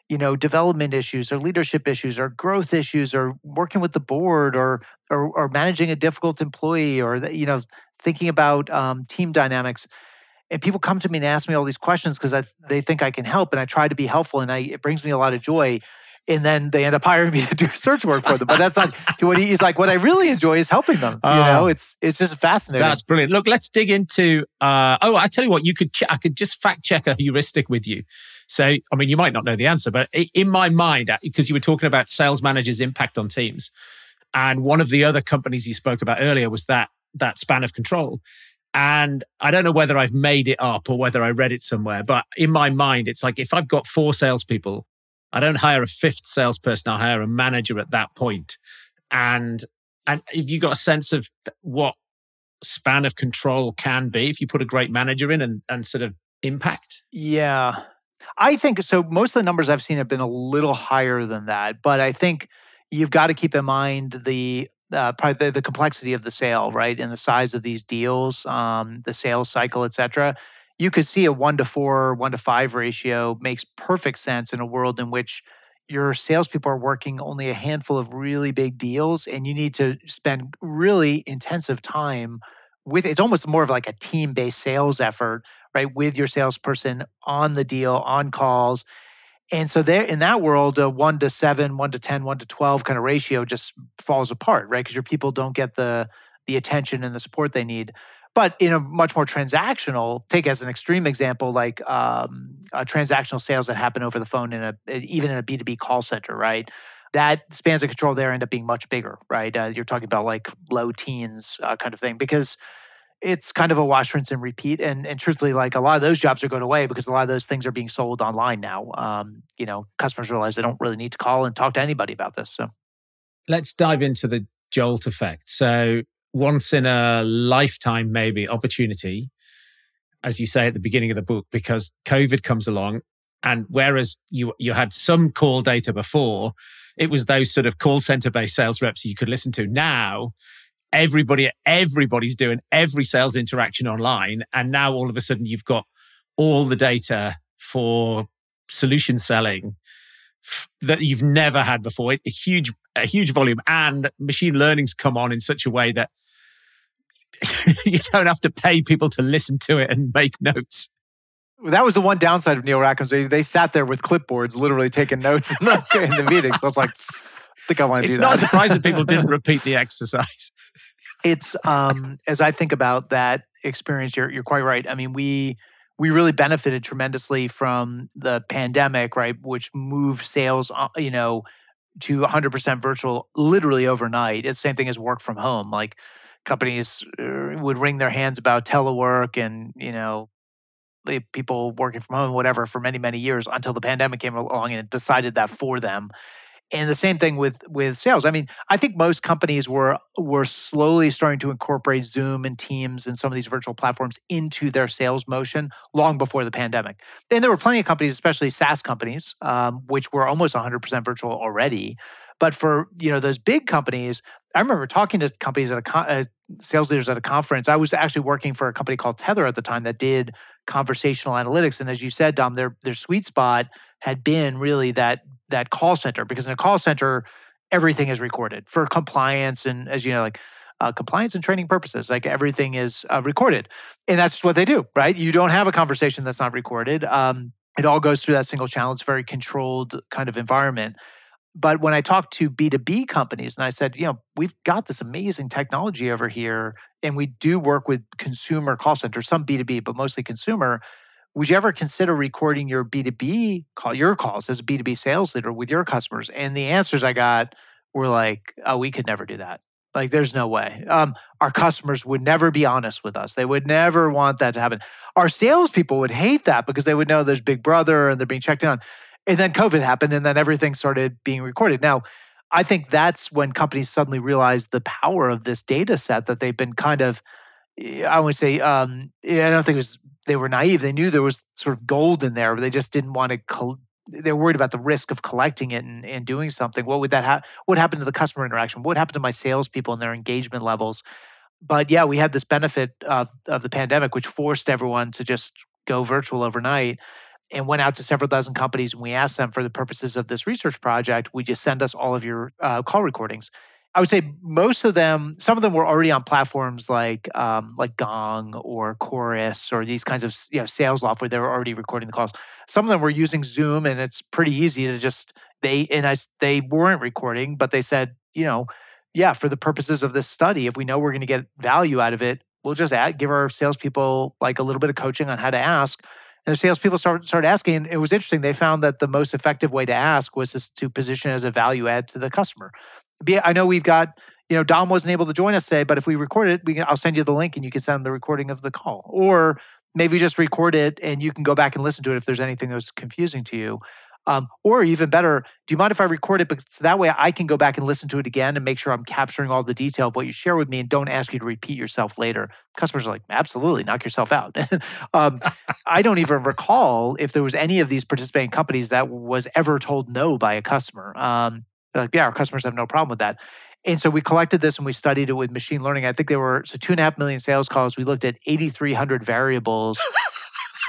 you know development issues or leadership issues or growth issues or working with the board or or, or managing a difficult employee or you know thinking about um, team dynamics. And people come to me and ask me all these questions because they think I can help and I try to be helpful and I, it brings me a lot of joy and then they end up hiring me to do search work for them. But that's not what he's like. What I really enjoy is helping them. You uh, know, it's it's just fascinating. That's brilliant. Look, let's dig into. Uh, oh, I tell you what, you could ch- I could just fact check a heuristic with you. So, I mean, you might not know the answer, but in my mind, because you were talking about sales managers' impact on teams, and one of the other companies you spoke about earlier was that that span of control. And I don't know whether I've made it up or whether I read it somewhere, but in my mind, it's like if I've got four salespeople I don't hire a fifth salesperson. I hire a manager at that point. And and if you got a sense of what span of control can be if you put a great manager in and, and sort of impact? Yeah. I think so. Most of the numbers I've seen have been a little higher than that, but I think you've got to keep in mind the uh, probably the, the, complexity of the sale, right, and the size of these deals, um, the sales cycle, et cetera you could see a one to four, one to five ratio makes perfect sense in a world in which your salespeople are working only a handful of really big deals and you need to spend really intensive time with it's almost more of like a team-based sales effort right with your salesperson on the deal on calls. And so there in that world a 1 to 7 1 to 10 1 to 12 kind of ratio just falls apart right because your people don't get the the attention and the support they need but in a much more transactional, take as an extreme example, like um, transactional sales that happen over the phone in a even in a B two B call center, right? That spans of control there end up being much bigger, right? Uh, you're talking about like low teens uh, kind of thing because it's kind of a wash, rinse, and repeat. And and truthfully, like a lot of those jobs are going away because a lot of those things are being sold online now. Um, you know, customers realize they don't really need to call and talk to anybody about this. So let's dive into the jolt effect. So once in a lifetime, maybe opportunity, as you say at the beginning of the book, because COVID comes along. And whereas you, you had some call data before, it was those sort of call center based sales reps you could listen to. Now, everybody, everybody's doing every sales interaction online. And now all of a sudden you've got all the data for solution selling that you've never had before. A huge, a huge volume, and machine learning's come on in such a way that you don't have to pay people to listen to it and make notes. That was the one downside of Neil Rackham's. They, they sat there with clipboards, literally taking notes in the, in the meeting. So I was like, I think I want to it's do that. It's not surprising people didn't repeat the exercise. It's um, as I think about that experience, you're you're quite right. I mean, we we really benefited tremendously from the pandemic, right, which moved sales, uh, you know, to 100% virtual literally overnight. It's the same thing as work from home. Like companies uh, would wring their hands about telework and you know people working from home whatever for many many years until the pandemic came along and it decided that for them and the same thing with with sales. I mean i think most companies were were slowly starting to incorporate zoom and teams and some of these virtual platforms into their sales motion long before the pandemic. And there were plenty of companies especially saas companies um, which were almost 100% virtual already. But for you know those big companies, I remember talking to companies at a uh, sales leaders at a conference. I was actually working for a company called Tethr at the time that did conversational analytics, and as you said, Dom, their their sweet spot had been really that that call center because in a call center, everything is recorded for compliance and as you know like. Uh, compliance and training purposes. Like everything is uh, recorded, and that's what they do, right? You don't have a conversation that's not recorded. Um, it all goes through that single channel. It's very controlled kind of environment. But when I talked to B2B companies and I said, you know, we've got this amazing technology over here and we do work with consumer call centers, some B2B, but mostly consumer. Would you ever consider recording your B2B call, your calls as a B2B sales leader with your customers? And the answers I got were like, oh, we could never do that. Like, there's no way. Um, our customers would never be honest with us. They would never want that to happen. Our salespeople would hate that because they would know there's Big Brother and they're being checked on and then COVID happened, and then everything started being recorded. Now, I think that's when companies suddenly realized the power of this data set that they've been kind of, I would say, um, I don't think it was they were naive. They knew there was sort of gold in there, but they just didn't want to. Col- they're worried about the risk of collecting it and, and doing something. What would that have? What happened to the customer interaction? What happened to my salespeople and their engagement levels? But yeah, we had this benefit of of the pandemic, which forced everyone to just go virtual overnight and went out to several dozen companies and we asked them for the purposes of this research project would you send us all of your uh, call recordings i would say most of them some of them were already on platforms like um, like gong or chorus or these kinds of you know Salesloft where they were already recording the calls some of them were using zoom and it's pretty easy to just they and I, they weren't recording but they said you know yeah for the purposes of this study if we know we're going to get value out of it we'll just add, give our salespeople like a little bit of coaching on how to ask and the salespeople started, started asking. And It was interesting. They found that the most effective way to ask was to position as a value add to the customer. I know we've got, you know, Dom wasn't able to join us today, but if we record it, we can, I'll send you the link and you can send the recording of the call. Or maybe just record it and you can go back and listen to it if there's anything that was confusing to you. Um, or even better, do you mind if I record it? Because that way I can go back and listen to it again and make sure I'm capturing all the detail of what you share with me and don't ask you to repeat yourself later. Customers are like, absolutely, knock yourself out. um, I don't even recall if there was any of these participating companies that was ever told no by a customer. Um, like, yeah, our customers have no problem with that. And so we collected this and we studied it with machine learning. I think there were so two and a half million sales calls. We looked at 8,300 variables.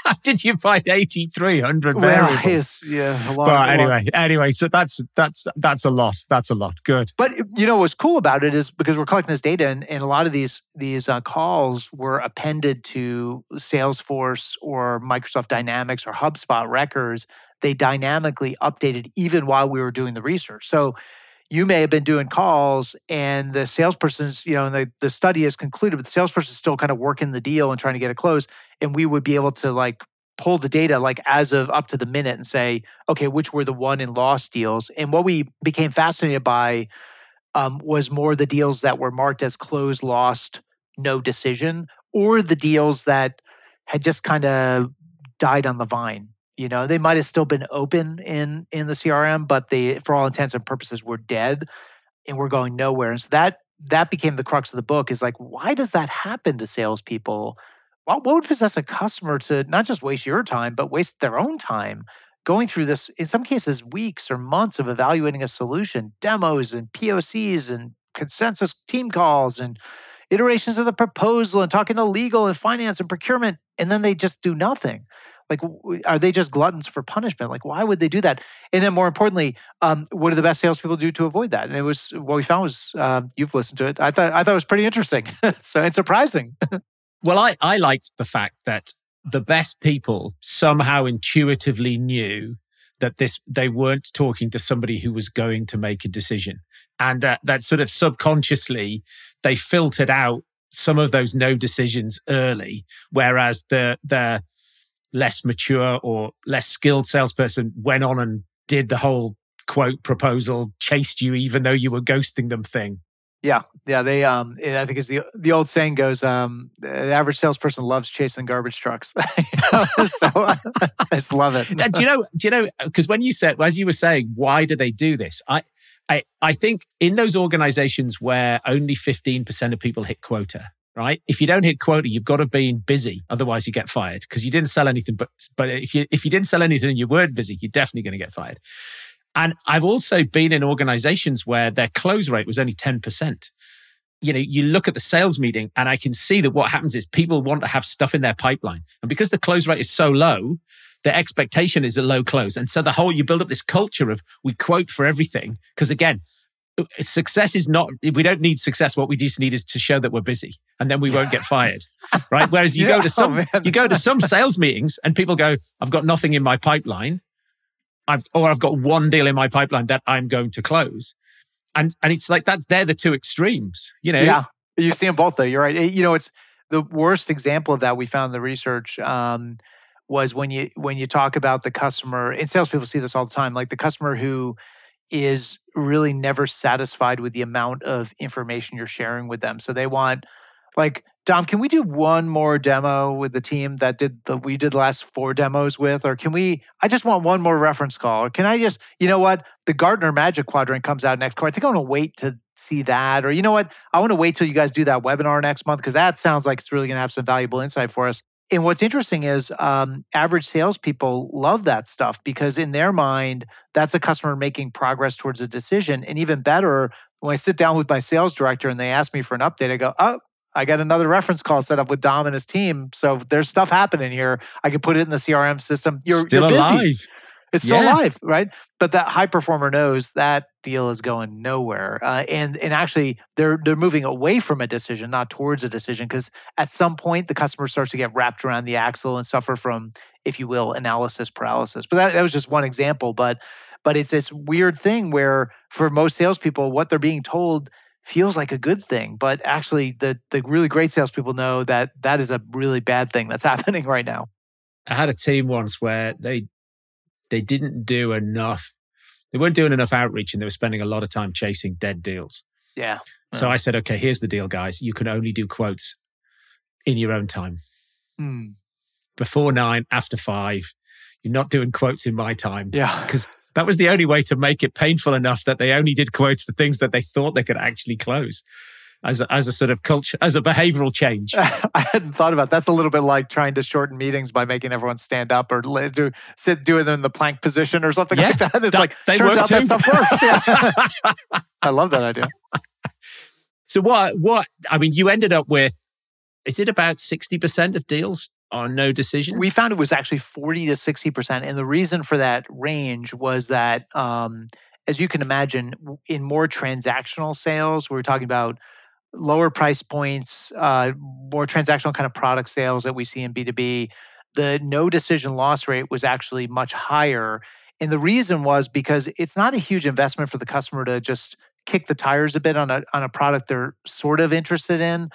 did you find 8300 variables? well, yeah a lot, but anyway anyway so that's that's that's a lot. That's a lot. Good. But you know what's cool about it is because we're collecting this data and, and a lot of these these uh, calls were appended to salesforce or microsoft dynamics or hubspot records. They dynamically updated even while we were doing the research. So you may have been doing calls and the salesperson's, you know, and the, the study has concluded, but the salesperson's still kind of working the deal and trying to get it closed. And we would be able to like pull the data like as of up to the minute and say, okay, which were the won and lost deals. And what we became fascinated by um, was more the deals that were marked as closed, lost, no decision, or the deals that had just kind of died on the vine you know, they might have still been open in in the CRM, but they, for all intents and purposes, were dead, and we're going nowhere. And so that that became the crux of the book. Is like, why does that happen to salespeople? What, would possess a customer to not just waste your time, but waste their own time going through this? In some cases, weeks or months of evaluating a solution, demos and POCs and consensus team calls and iterations of the proposal and talking to legal and finance and procurement, and then they just do nothing? Like are they just gluttons for punishment? Like why would they do that? And then more importantly um, what do the best salespeople do to avoid that? And it was what we found was um, you've listened to it. I thought i thought it was pretty interesting. So it's surprising well i i liked the fact that the best people somehow intuitively knew that this they weren't talking to somebody who was going to make a decision and uh, that sort of subconsciously they filtered out some of those no decisions early whereas the the less mature or less skilled salesperson went on and did the whole quote proposal, chased you even though you were ghosting them thing. Yeah, yeah. They, um, I think, as the the old saying goes, um, the average salesperson loves chasing garbage trucks. so I just love it. do you know? Do you know? Because when you said, as you were saying, why do they do this? I, I, I think in those organizations where only fifteen percent of people hit quota, right? If you don't hit quota, you've got to be busy. Otherwise you get fired because you didn't sell anything. But, but if you, if you didn't sell anything and you weren't busy, you're definitely going to get fired. And I've also been in organizations where their close rate was only 10%. You know, you look at the sales meeting and I can see that what happens is people want to have stuff in their pipeline. And because the close rate is so low, their expectation is a low close. And so the whole, you build up this culture of we quote for everything. Because again, success is not we don't need success what we just need is to show that we're busy and then we won't get fired right whereas you yeah, go to some oh, you go to some sales meetings and people go i've got nothing in my pipeline i've or i've got one deal in my pipeline that i'm going to close. And and it's like that they're the two extremes you know? Yeah. You see them both though. You're right. You know it's the worst example of that we found in the research um, was when you when you talk about the customer and salespeople see this all the time like the customer who is really never satisfied with the amount of information you're sharing with them. So they want like Dom, can we do one more demo with the team that did the we did the last four demos with? Or can we I just want one more reference call. Can I just, you know what? The Gartner Magic Quadrant comes out next quarter. I think I want to wait to see that. Or you know what? I want to wait till you guys do that webinar next month because that sounds like it's really to have some valuable insight for us. And what's interesting is um, average salespeople love that stuff because in their mind, that's a customer making progress towards a decision. And even better, when I sit down with my sales director and they ask me for an update, I go, oh, I got another reference call set up with Dom and his team. So there's stuff happening here. I can put it in the CRM system. You're still you're alive. It's still yeah. alive, right? But that high performer knows that deal is going nowhere, uh, and and actually they're they're moving away from a decision, not towards a decision, because at some point the customer starts to get wrapped around the axle and suffer from, if you will, analysis paralysis. But that, that was just one example. But but it's this weird thing where for most salespeople, what they're being told feels like a good thing, but actually the the really great salespeople know that that is a really bad thing that's happening right now. I had a team once where they they didn't do enough. They weren't doing enough outreach, and they were spending a lot of time chasing dead deals. Yeah. So I said, okay, here's the deal, guys. You can only do quotes in your own time. Mm. Before nine, after five, you're not doing quotes in my time. Yeah. Because that was the only way to make it painful enough that they only did quotes for things that they thought they could actually close as a, as a sort of culture, as a behavioral change. I hadn't thought about that. that's a little bit like trying to shorten meetings by making everyone stand up or do sit doing them in the plank position or something yeah, like that. It's that, like they turns out too. that stuff works. Yeah. I love that idea. So what what I mean, you ended up with is it about sixty percent of deals on no decision? We found it was actually 40 to 60%. And the reason for that range was that, um, as you can imagine, in more transactional sales, we're talking about lower price points, uh, more transactional kind of product sales that we see in B2B. The no decision loss rate was actually much higher. And the reason was because it's not a huge investment for the customer to just kick the tires a bit on a on a product they're sort of interested in.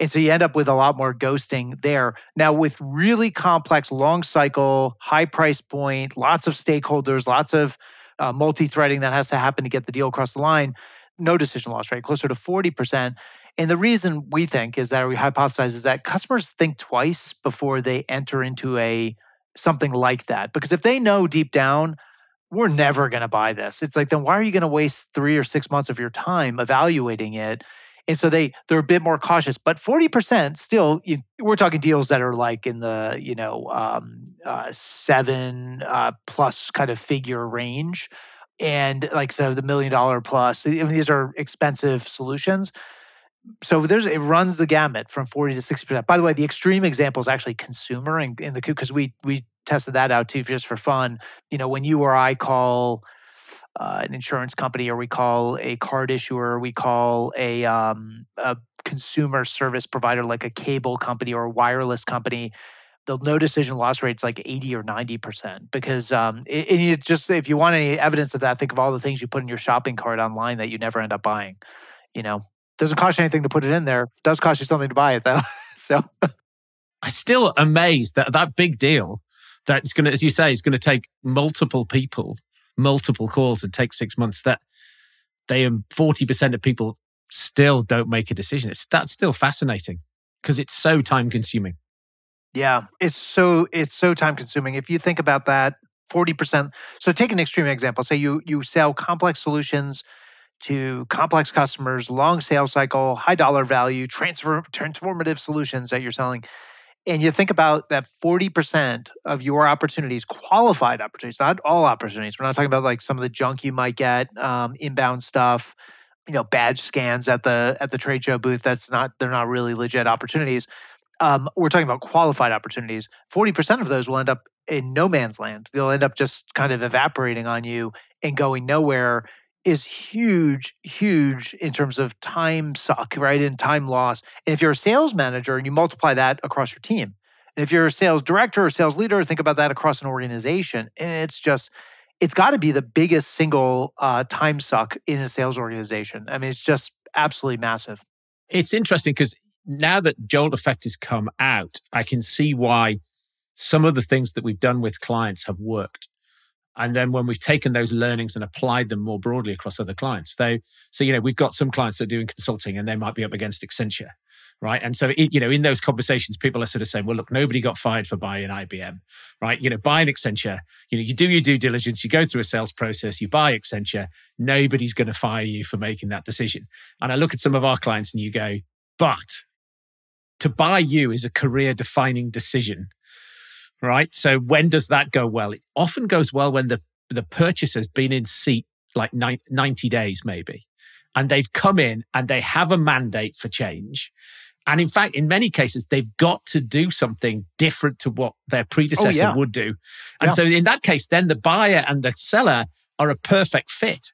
And so you end up with a lot more ghosting there. Now, with really complex, long cycle, high price point, lots of stakeholders, lots of uh, multi threading that has to happen to get the deal across the line, no decision loss rate, closer to 40%. And the reason we think is that we hypothesize is that customers think twice before they enter into a something like that. Because if they know deep down, we're never going to buy this. It's like, then why are you going to waste three or six months of your time evaluating it and so they they're a bit more cautious. But forty percent still, you, we're talking deals that are like in the you know um, uh, seven uh, plus kind of figure range, and like so the million dollar plus. I mean, these are expensive solutions. So there's it runs the gamut from 40 to 60 percent. By the way, the extreme example is actually consumer in, in the because we we tested that out too just for fun. You know, when you or I call uh, an insurance company or we call a card issuer, we call a, um, a consumer service provider like a cable company or a wireless company, the no decision loss rate's like 80 or 90% because um, it, you just if you want any evidence of that think of all the things you put in your shopping cart online that you never end up buying you know? Doesn't cost you anything to put it in there. It does cost you something to buy it though so. I'm still amazed that that big deal that's going to as you say is going to take multiple people multiple calls and take six months, that they and 40% of people still don't make a decision. It's that's still fascinating because it's so time consuming. Yeah, it's so it's so time consuming. If you think about that, 40%. So take an extreme example. Say you you sell complex solutions to complex customers, long sales cycle, high dollar value, transfer transformative solutions that you're selling and you think about that 40% of your opportunities qualified opportunities not all opportunities we're not talking about like some of the junk you might get um, inbound stuff you know badge scans at the at the trade show booth that's not they're not really legit opportunities. Um, we're talking about qualified opportunities. 40% of those will end up in no man's land. They'll end up just kind of evaporating on you and going nowhere is huge, huge in terms of time suck, right? And time loss. And if you're a sales manager and you multiply that across your team, and if you're a sales director or sales leader, think about that across an organization. And it's just, it's got to be the biggest single uh, time suck in a sales organization. I mean, it's just absolutely massive. It's interesting because now that Jolt Effect has come out, I can see why some of the things that we've done with clients have worked. And then when we've taken those learnings and applied them more broadly across other clients, they, so, you know, we've got some clients that are doing consulting and they might be up against Accenture, right? And so, it, you know, in those conversations, people are sort of saying, well, look, nobody got fired for buying IBM, right? You know, buying Accenture, you know, you do your due diligence, you go through a sales process, you buy Accenture, nobody's going to fire you for making that decision. And I look at some of our clients and you go, but to buy you is a career defining decision right? So when does that go well? It often goes well when the, the purchaser's been in seat like 90 days, maybe, and they've come in and they have a mandate for change. And in fact, in many cases, they've got to do something different to what their predecessor oh, yeah. would do. And yeah. so in that case, then the buyer and the seller are a perfect fit.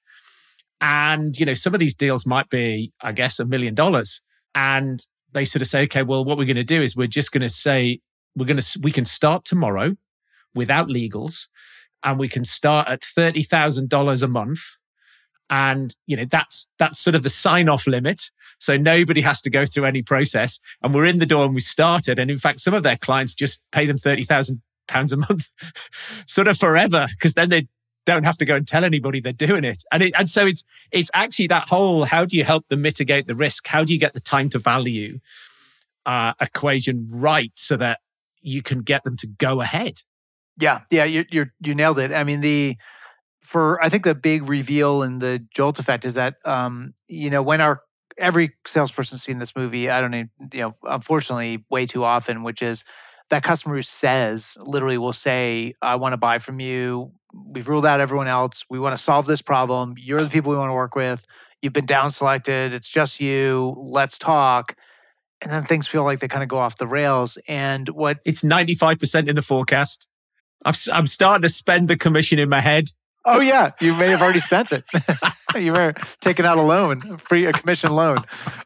And, you know, some of these deals might be, I guess, a million dollars. And they sort of say, okay, well, what we're going to do is we're just going to say, we're going to we can start tomorrow without legals and we can start at $30,000 a month. And you know that's that's sort of the sign off limit. So nobody has to go through any process and we're in the door and we started. And in fact some of their clients just pay them 30,000 pounds a month sort of forever because then they don't have to go and tell anybody they're doing it. And it, and so it's it's actually that whole how do you help them mitigate the risk? How do you get the time to value uh, equation right so that you can get them to go ahead. Yeah, yeah, you you you nailed it. I mean, the for I think the big reveal in the jolt effect is that um, you know when our every salesperson's seen this movie, I don't know, you know, unfortunately, way too often, which is that customer who says literally will say, "I want to buy from you. We've ruled out everyone else. We want to solve this problem. You're the people we want to work with. You've been down selected. It's just you. Let's talk." And then things feel like they kind of go off the rails. And what it's 95% in the forecast. i am starting to spend the commission in my head. Oh yeah, you may have already spent it. you were taking out a loan, free a commission loan,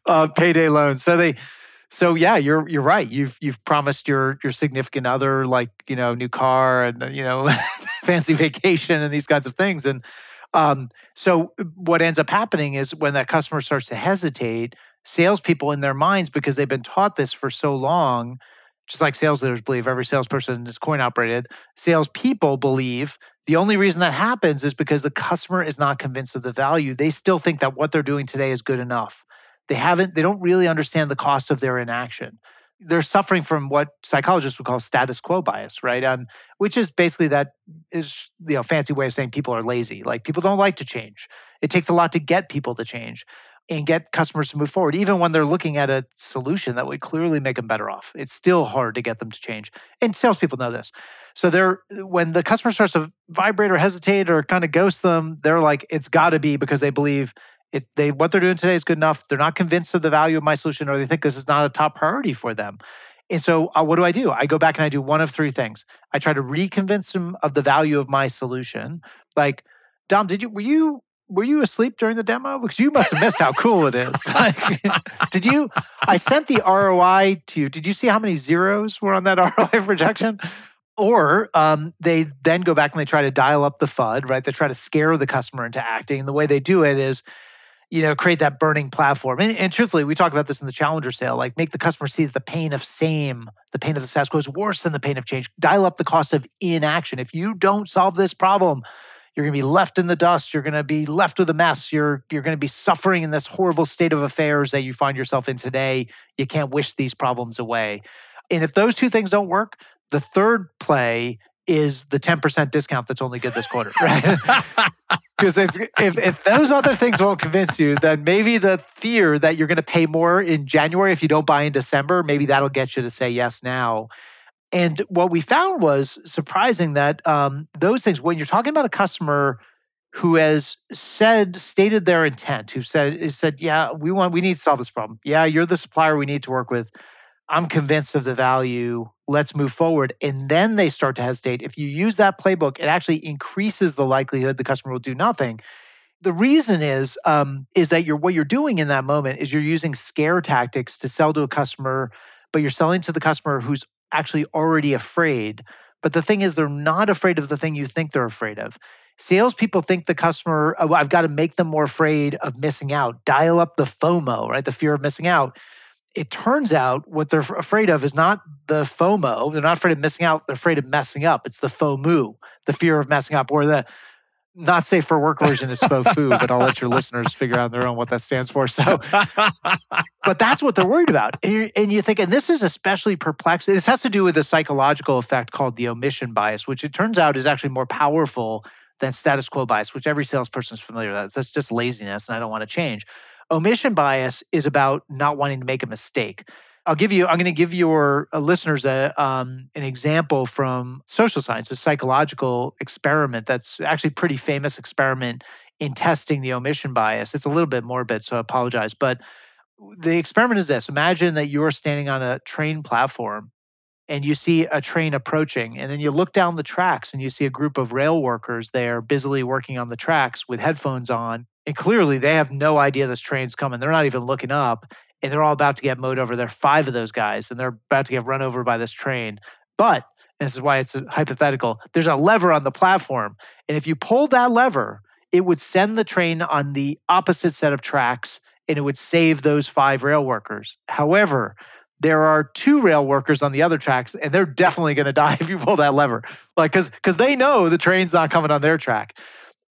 uh, payday loan. So they, so yeah, you're you're right. You've you've promised your your significant other like you know new car and you know fancy vacation and these kinds of things. And um, so what ends up happening is when that customer starts to hesitate, salespeople in their minds because they've been taught this for so long, just like sales leaders believe every salesperson is coin operated, salespeople believe the only reason that happens is because the customer is not convinced of the value. They still think that what they're doing today is good enough. They haven't, they don't really understand the cost of their inaction. They're suffering from what psychologists would call status quo bias, right? And which is basically that is you know fancy way of saying people are lazy. Like people don't like to change. It takes a lot to get people to change and get customers to move forward, even when they're looking at a solution that would clearly make them better off. It's still hard to get them to change. And salespeople know this. So they're when the customer starts to vibrate or hesitate or kind of ghost them, they're like, it's gotta be because they believe it they what they're doing today is good enough. They're not convinced of the value of my solution, or they think this is not a top priority for them. And so, uh, what do I do? I go back and I do one of three things. I try to reconvince them of the value of my solution. Like, Dom, did you were you were you asleep during the demo? Because you must have missed how cool it is. Like, did you? I sent the ROI to you. Did you see how many zeros were on that ROI projection? Or um, they then go back and they try to dial up the FUD, right? They try to scare the customer into acting. And the way they do it is, you know, create that burning platform. And, and truthfully, we talk about this in the challenger sale, like make the customer see that the pain of same, the pain of the status quo is worse than the pain of change. Dial up the cost of inaction. If you don't solve this problem, you're going to be left in the dust. You're going to be left with a mess. You're you're going to be suffering in this horrible state of affairs that you find yourself in today. You can't wish these problems away. And if those two things don't work, the third play is the 10% discount that's only good this quarter, right? Because if, if those other things won't convince you, then maybe the fear that you're going to pay more in January if you don't buy in December, maybe that'll get you to say yes now. And what we found was surprising that um, those things, when you're talking about a customer who has said, stated their intent, who said, said, yeah, we want, we need to solve this problem. Yeah, you're the supplier we need to work with. I'm convinced of the value. Let's move forward. And then they start to hesitate. If you use that playbook, it actually increases the likelihood the customer will do nothing. The reason is um, is that you're what you're doing in that moment is you're using scare tactics to sell to a customer, but you're selling to the customer who's actually already afraid. But the thing is, they're not afraid of the thing you think they're afraid of. Salespeople think the customer, oh, I've got to make them more afraid of missing out, dial up the FOMO, right? The fear of missing out. it turns out what they're afraid of is not the FOMO. They're not afraid of missing out. They're afraid of messing up. It's the FOMO, the fear of messing up, or the not safe for work version is FOFU, but I'll let your listeners figure out on their own what that stands for. So, but that's what they're worried about. And, you and you think, and this is especially perplexing. This has to do with a psychological effect called the omission bias, which it turns out is actually more powerful than status quo bias, which every salesperson is familiar with. That's just laziness, and I don't want to change. Omission bias is about not wanting to make a mistake. I'll give you. I'm going to give your uh, listeners a um, an example from social science, a psychological experiment that's actually pretty famous experiment in testing the omission bias. It's a little bit morbid, so I apologize. But the experiment is this: Imagine that you're standing on a train platform and you see a train approaching, and then you look down the tracks and you see a group of rail workers there busily working on the tracks with headphones on. And clearly, they have no idea this train's coming. They're not even looking up and they're all about to get mowed over. There are five of those guys, and they're about to get run over by this train. But this is why it's hypothetical. There's a lever on the platform, and if you pull that lever, it would send the train on the opposite set of tracks, and it would save those five rail workers. However, there are two rail workers on the other tracks, and they're definitely going to die if you pull that lever, like because because they know the train's not coming on their track.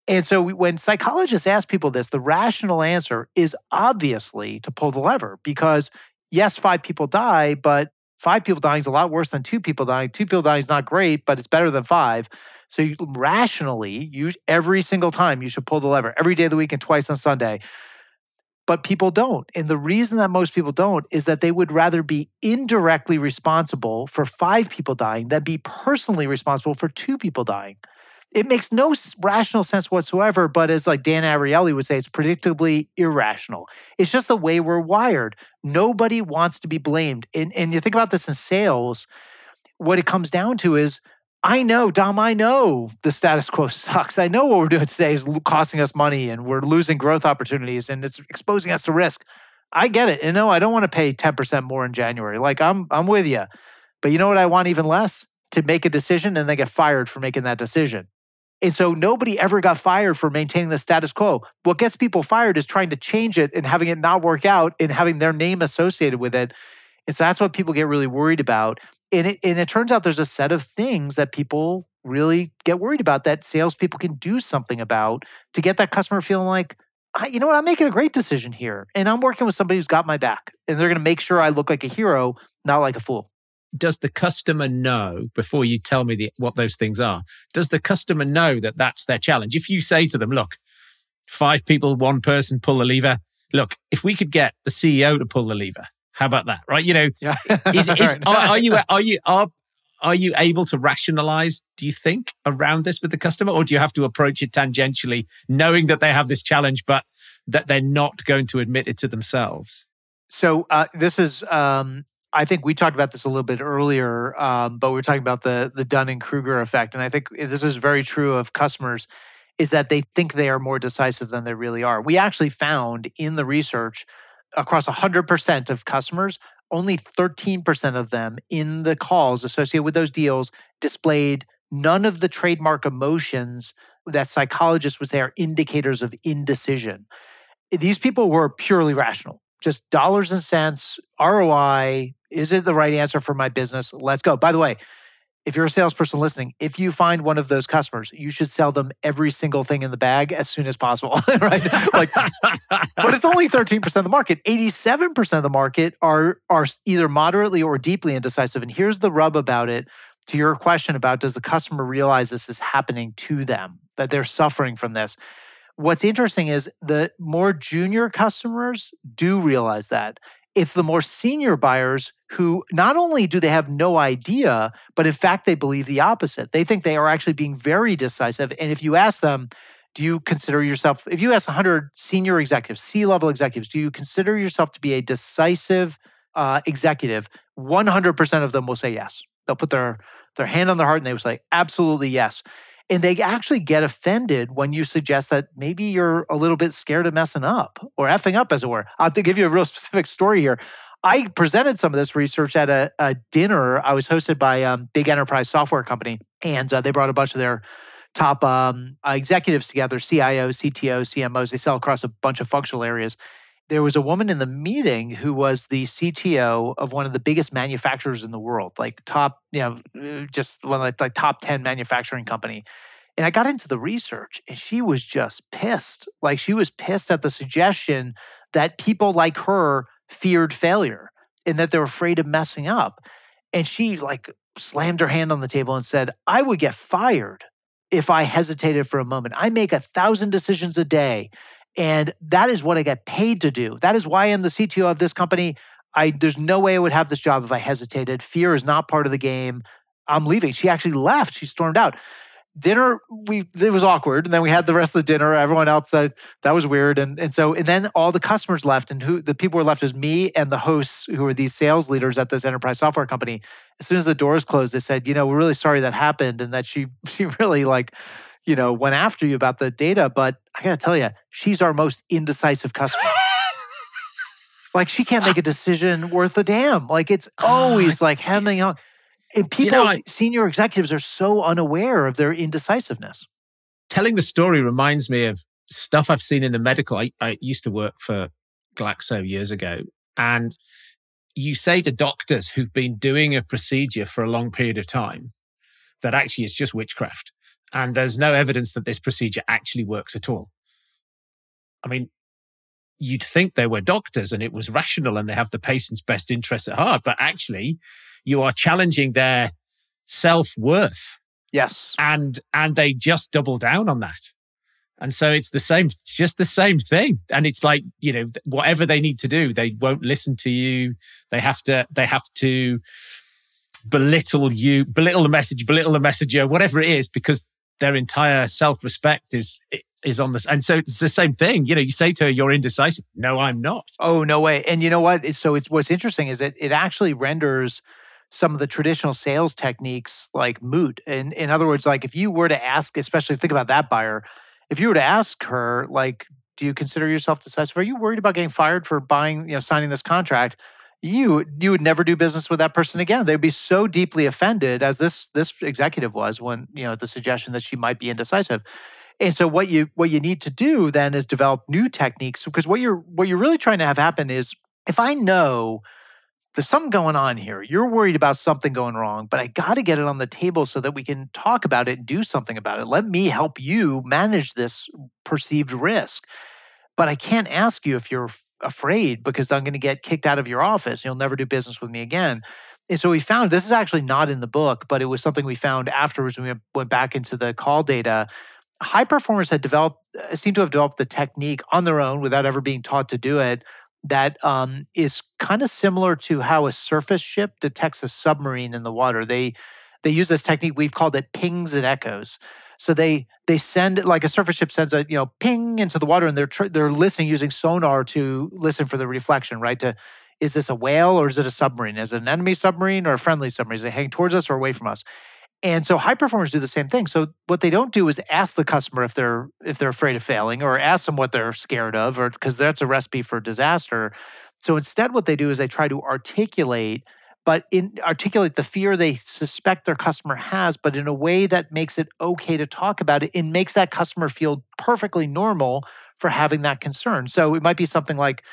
And so when psychologists ask people this, the rational answer is obviously to pull the lever because yes, five people die, but five people dying is a lot worse than two people dying. Two people dying is not great, but it's better than five. So you, rationally, you every single time you should pull the lever every day of the week and twice on Sunday. But people don't. And the reason that most people don't is that they would rather be indirectly responsible for five people dying than be personally responsible for two people dying it makes no rational sense whatsoever. But as like Dan Ariely would say, it's predictably irrational. It's just the way we're wired. Nobody wants to be blamed. And, and you think about this in sales, what it comes down to is I know, Dom, I know the status quo sucks. I know what we're doing today is costing us money and we're losing growth opportunities and it's exposing us to risk. I get it. And no, I don't want to pay 10% more in January. Like I'm I'm with you. But you know what I want even less? To make a decision and then get fired for making that decision. And so nobody ever got fired for maintaining the status quo. What gets people fired is trying to change it and having it not work out and having their name associated with it. And so that's what people get really worried about. And it, and it turns out there's a set of things that people really get worried about that salespeople can do something about to get that customer feeling like, you know what, I'm making a great decision here. And I'm working with somebody who's got my back. And they're going to make sure I look like a hero, not like a fool does the customer know before you tell me the, what those things are? Does the customer know that that's their challenge? If you say to them, look, five people, one person pull the lever. Look, if we could get the CEO to pull the lever, how about that? Right? You know, yeah. is, is, are, are, you are you are are you able to rationalize? Do you think around this with the customer, or do you have to approach it tangentially, knowing that they have this challenge, but that they're not going to admit it to themselves? So uh, this is um, I think we talked about this a little bit earlier, um, but we are talking about the the Dunning Kruger effect, and I think this is very true of customers, is that they think they are more decisive than they really are. We actually found in the research across 100% of customers, only 13% of them in the calls associated with those deals displayed none of the trademark emotions that psychologists would say are indicators of indecision. These people were purely rational just dollars and cents, ROI. Is it the right answer for my business? Let's go. By the way, if you're a salesperson listening, if you find one of those customers, you should sell them every single thing in the bag as soon as possible, right? Like, but it's only 13% of the market. 87% of the market are are either moderately or deeply indecisive. And here's the rub about it. To your question about does the customer realize this is happening to them, that they're suffering from this? What's interesting is the more junior customers do realize that. It's the more senior buyers who not only do they have no idea, but in fact, they believe the opposite. They think they are actually being very decisive. And if you ask them, do you consider yourself, if you ask 100 senior executives, C level executives, do you consider yourself to be a decisive uh, executive? 100% of them will say yes. They'll put their, their hand on their heart and they will say, absolutely yes. And they actually get offended when you suggest that maybe you're a little bit scared of messing up or effing up, as it were. I'll to give you a real specific story here. I presented some of this research at a, a dinner. I was hosted by a um, big enterprise software company, and uh, they brought a bunch of their top um, executives together CIOs, CTOs, CMOs. They sell across a bunch of functional areas. There was a woman in the meeting who was the CTO of one of the biggest manufacturers in the world, like top, you know, uh, just one of the like top 10 manufacturing company. And I got into the research and she was just pissed. Like she was pissed at the suggestion that people like her feared failure and that they're afraid of messing up. And she like slammed her hand on the table and said, I would get fired if I hesitated for a moment. I make a thousand decisions a day. And that is what I get paid to do. That is why I'm the CTO of this company. I there's no way I would have this job if I hesitated. Fear is not part of the game. I'm leaving. She actually left. She stormed out dinner we it was awkward and then we had the rest of the dinner everyone else said that was weird and and so and then all the customers left and who the people were left is me and the hosts who were these sales leaders at this enterprise software company as soon as the doors closed they said you know we're really sorry that happened and that she she really like you know went after you about the data but i gotta tell you she's our most indecisive customer like she can't make a decision worth a damn like it's oh always like hemming on and people, you know, I, senior executives are so unaware of their indecisiveness. Telling the story reminds me of stuff I've seen in the medical. I, I used to work for Glaxo years ago, and you say to doctors who've been doing a procedure for a long period of time that actually it's just witchcraft. And there's no evidence that this procedure actually works at all. I mean, you'd think they were doctors and it was rational and they have the patient's best interests at heart, but actually, you are challenging their self-worth. Yes. And and they just double down on that. And so it's the same, it's just the same thing. And it's like, you know, whatever they need to do, they won't listen to you. They have to, they have to belittle you, belittle the message, belittle the messenger, whatever it is, because their entire self-respect is is on this. And so it's the same thing. You know, you say to her, you're indecisive. No, I'm not. Oh, no way. And you know what? So it's what's interesting is that it actually renders some of the traditional sales techniques like moot. And in other words, like if you were to ask, especially think about that buyer, if you were to ask her, like, do you consider yourself decisive? Are you worried about getting fired for buying, you know, signing this contract? You you would never do business with that person again. They'd be so deeply offended, as this this executive was when you know the suggestion that she might be indecisive. And so what you what you need to do then is develop new techniques because what you're what you're really trying to have happen is if I know there's something going on here. You're worried about something going wrong, but I got to get it on the table so that we can talk about it and do something about it. Let me help you manage this perceived risk. But I can't ask you if you're afraid because I'm going to get kicked out of your office. and You'll never do business with me again. And so we found this is actually not in the book, but it was something we found afterwards when we went back into the call data. High performers had developed, uh, seem to have developed the technique on their own without ever being taught to do it that um, is kind of similar to how a surface ship detects a submarine in the water. They they use this technique we've called it pings and echoes. So they they send like a surface ship sends a you know ping into the water and they're tr- they're listening using sonar to listen for the reflection, right? To is this a whale or is it a submarine? Is it an enemy submarine or a friendly submarine? Is it heading towards us or away from us? And so high performers do the same thing. So what they don't do is ask the customer if they're if they're afraid of failing or ask them what they're scared of or because that's a recipe for disaster. So instead what they do is they try to articulate but in articulate the fear they suspect their customer has but in a way that makes it okay to talk about it and makes that customer feel perfectly normal for having that concern. So it might be something like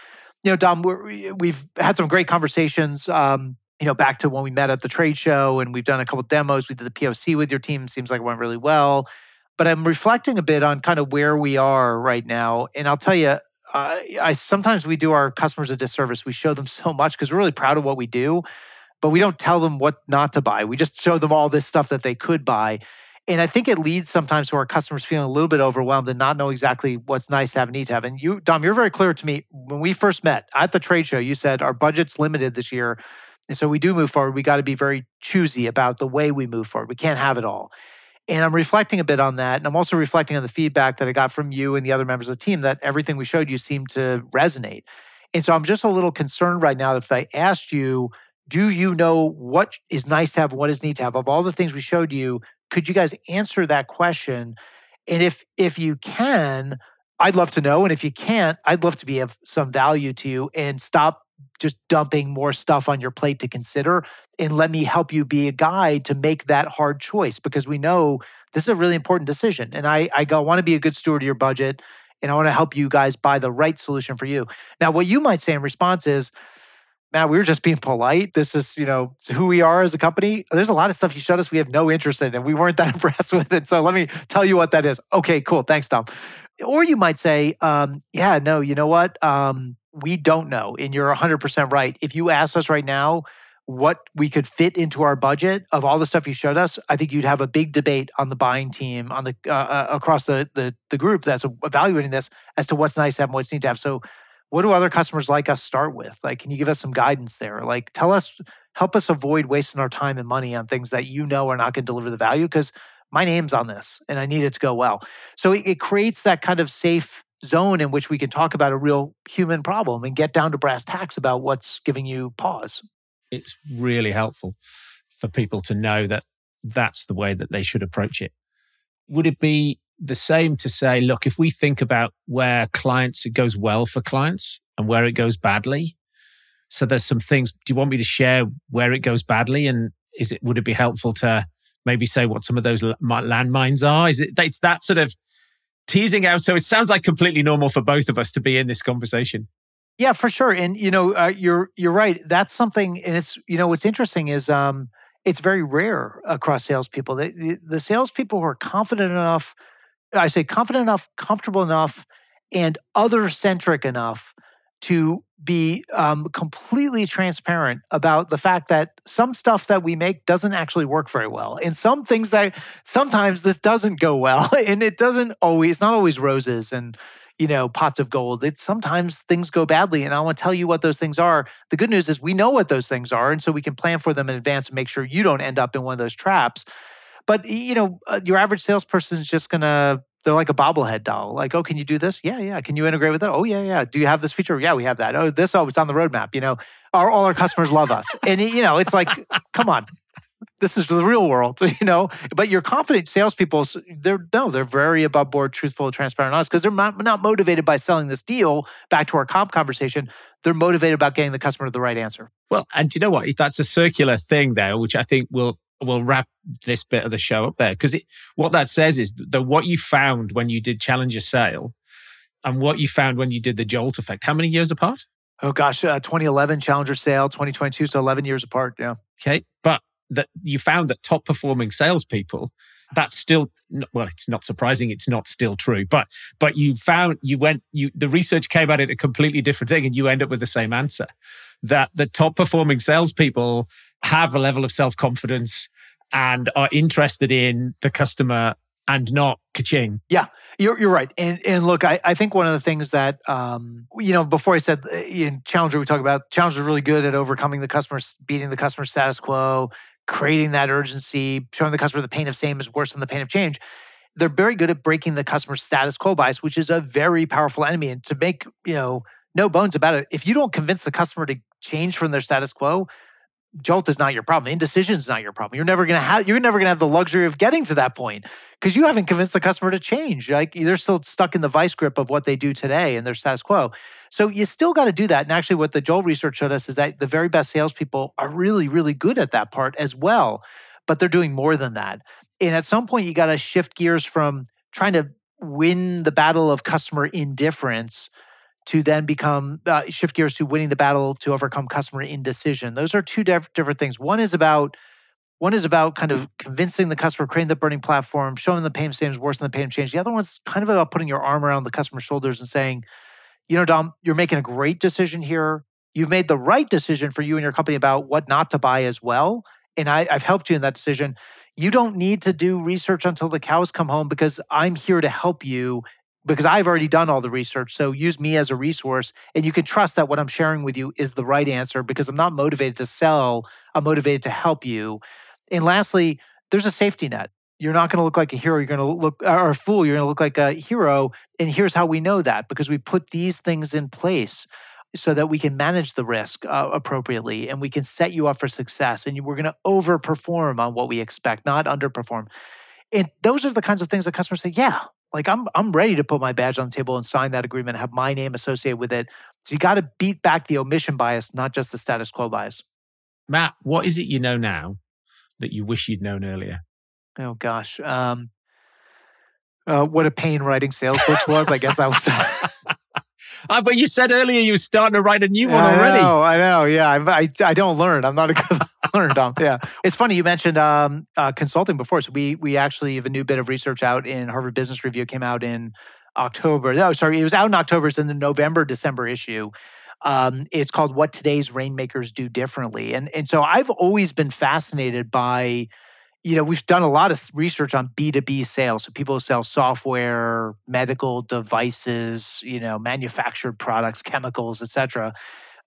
you know, Dom, we have had some great conversations um, you know, back to when we met at the trade show and we've done a couple demos. We did the POC with your team. Seems like it went really well. But I'm reflecting a bit on kind of where we are right now. And I'll tell you, I sometimes we do our customers a disservice. We show them so much because we're really proud of what we do, but we don't tell them what not to buy. We just show them all this stuff that they could buy. And I think it leads sometimes to our customers feeling a little bit overwhelmed and not know exactly what's nice to have and need to have. And you, Dom, you're very clear to me when we first met at the trade show. You said our budget's limited this year. And so we do move forward. We got to be very choosy about the way we move forward. We can't have it all. And I'm reflecting a bit on that. And I'm also reflecting on the feedback that I got from you and the other members of the team that everything we showed you seemed to resonate. And so I'm just a little concerned right now that if I asked you, do you know what is nice to have, what is need to have? Of all the things we showed you, could you guys answer that question? And if if you can, I'd love to know. And if you can't, I'd love to be of some value to you and stop just dumping more stuff on your plate to consider and let me help you be a guide to make that hard choice because we know this is a really important decision and i i want to be a good steward of your budget and I want to help you guys buy the right solution for you. Now, what you might say in response is, Matt, we were just being polite. This is, you know, who we are as a company. There's a lot of stuff you showed us we have no interest in, and we weren't that impressed with it. So let me tell you what that is. Okay, cool. Thanks, Dom. Or you might say, um, yeah, no, you know what? Um, we don't know. And you're 100% right. If you ask us right now, what we could fit into our budget of all the stuff you showed us, I think you'd have a big debate on the buying team, on the uh, uh across the, the the group that's evaluating this as to what's nice to have and what's need to have. So what do other customers like us start with? Like, can you give us some guidance there? Like, tell us, help us avoid wasting our time and money on things that you know are not going to deliver the value because my name's on this and I need it to go well. So it, it creates that kind of safe zone in which we can talk about a real human problem and get down to brass tacks about what's giving you pause. It's really helpful for people to know that that's the way that they should approach it. Would it be the same to say, look, if we think about where clients, it goes well for clients and where it goes badly. So there's some things, do you want me to share where it goes badly? And is it, would it be helpful to maybe say what some of those landmines are? Is it, it's that sort of teasing out. So it sounds like completely normal for both of us to be in this conversation. Yeah, for sure. And you know, uh, you're you're right. That's something, and it's you know, what's interesting is um, it's very rare across salespeople. The, the, the salespeople who are confident enough I say confident enough, comfortable enough, and other centric enough to be um, completely transparent about the fact that some stuff that we make doesn't actually work very well and some things that sometimes this doesn't go well and it doesn't always it's not always roses and you know pots of gold. It's sometimes things go badly and i want to tell you what those things are. The good news is we know what those things are and so we can plan for them in advance and make sure you don't end up in one of those traps but you know, uh, your average salesperson is just gonna they're like a bobblehead doll. Like, oh, can you do this? Yeah, yeah. Can you integrate with it? Oh, yeah, yeah. Do you have this feature? Yeah, we have that. Oh, this. Oh, it's on the roadmap. You know, our, all our customers love us, and you know, it's like, come on, this is the real world. You know, but your confident salespeople, they're no, they're very above board, truthful, transparent, honest because they're not, not motivated by selling this deal. Back to our comp conversation, they're motivated about getting the customer the right answer. Well, and you know what? That's a circular thing there, which I think will we'll wrap this bit of the show up there because what that says is that what you found when you did Challenger Sale and what you found when you did the Jolt effect, how many years apart? Oh gosh, uh, 2011 Challenger Sale, 2022, so 11 years apart. Yeah. Okay, but that you found that top performing salespeople, that's still well, it's not surprising. It's not still true, but but you found you went you the research came at it a completely different thing, and you end up with the same answer. That the top performing salespeople have a level of self confidence and are interested in the customer and not kaching. Yeah, you're, you're right. And, and look, I, I think one of the things that, um, you know, before I said uh, in Challenger, we talk about Challenger really good at overcoming the customer, beating the customer status quo, creating that urgency, showing the customer the pain of same is worse than the pain of change. They're very good at breaking the customer status quo bias, which is a very powerful enemy. And to make, you know, no bones about it, if you don't convince the customer to change from their status quo, jolt is not your problem. Indecision is not your problem. You're never gonna have you're never gonna have the luxury of getting to that point because you haven't convinced the customer to change. Like they're still stuck in the vice grip of what they do today and their status quo. So you still got to do that. And actually, what the Jolt research showed us is that the very best salespeople are really, really good at that part as well. But they're doing more than that. And at some point, you got to shift gears from trying to win the battle of customer indifference to then become uh, shift gears to winning the battle to overcome customer indecision. Those are two diff- different things. One is about one is about kind of convincing the customer, creating the burning platform, showing the pain is worse than the pain of change. The other one's kind of about putting your arm around the customer's shoulders and saying, you know, Dom, you're making a great decision here. You've made the right decision for you and your company about what not to buy as well. And I, I've helped you in that decision. You don't need to do research until the cows come home because I'm here to help you because I've already done all the research. So use me as a resource. And you can trust that what I'm sharing with you is the right answer because I'm not motivated to sell, I'm motivated to help you. And lastly, there's a safety net. You're not going to look like a hero. You're going to look, or a fool. You're going to look like a hero. And here's how we know that because we put these things in place so that we can manage the risk uh, appropriately and we can set you up for success. And we're going to overperform on what we expect, not underperform. And those are the kinds of things that customers say, yeah, like I'm I'm ready to put my badge on the table and sign that agreement, have my name associated with it. So you got to beat back the omission bias, not just the status quo bias. Matt, what is it you know now that you wish you'd known earlier? Oh gosh. Um, uh, what a pain writing sales books was. I guess I was. Uh, but you said earlier you were starting to write a new one I already. know, I know. Yeah, I, I, I don't learn. I'm not a good learner, Dom. Yeah, it's funny you mentioned um, uh, consulting before. So we we actually have a new bit of research out in Harvard Business Review. Came out in October. No, sorry, it was out in October. It's in the November December issue. Um, it's called "What Today's Rainmakers Do Differently," and and so I've always been fascinated by you know, we've done a lot of research on B2B sales. So people sell software, medical devices, you know, manufactured products, chemicals, etc.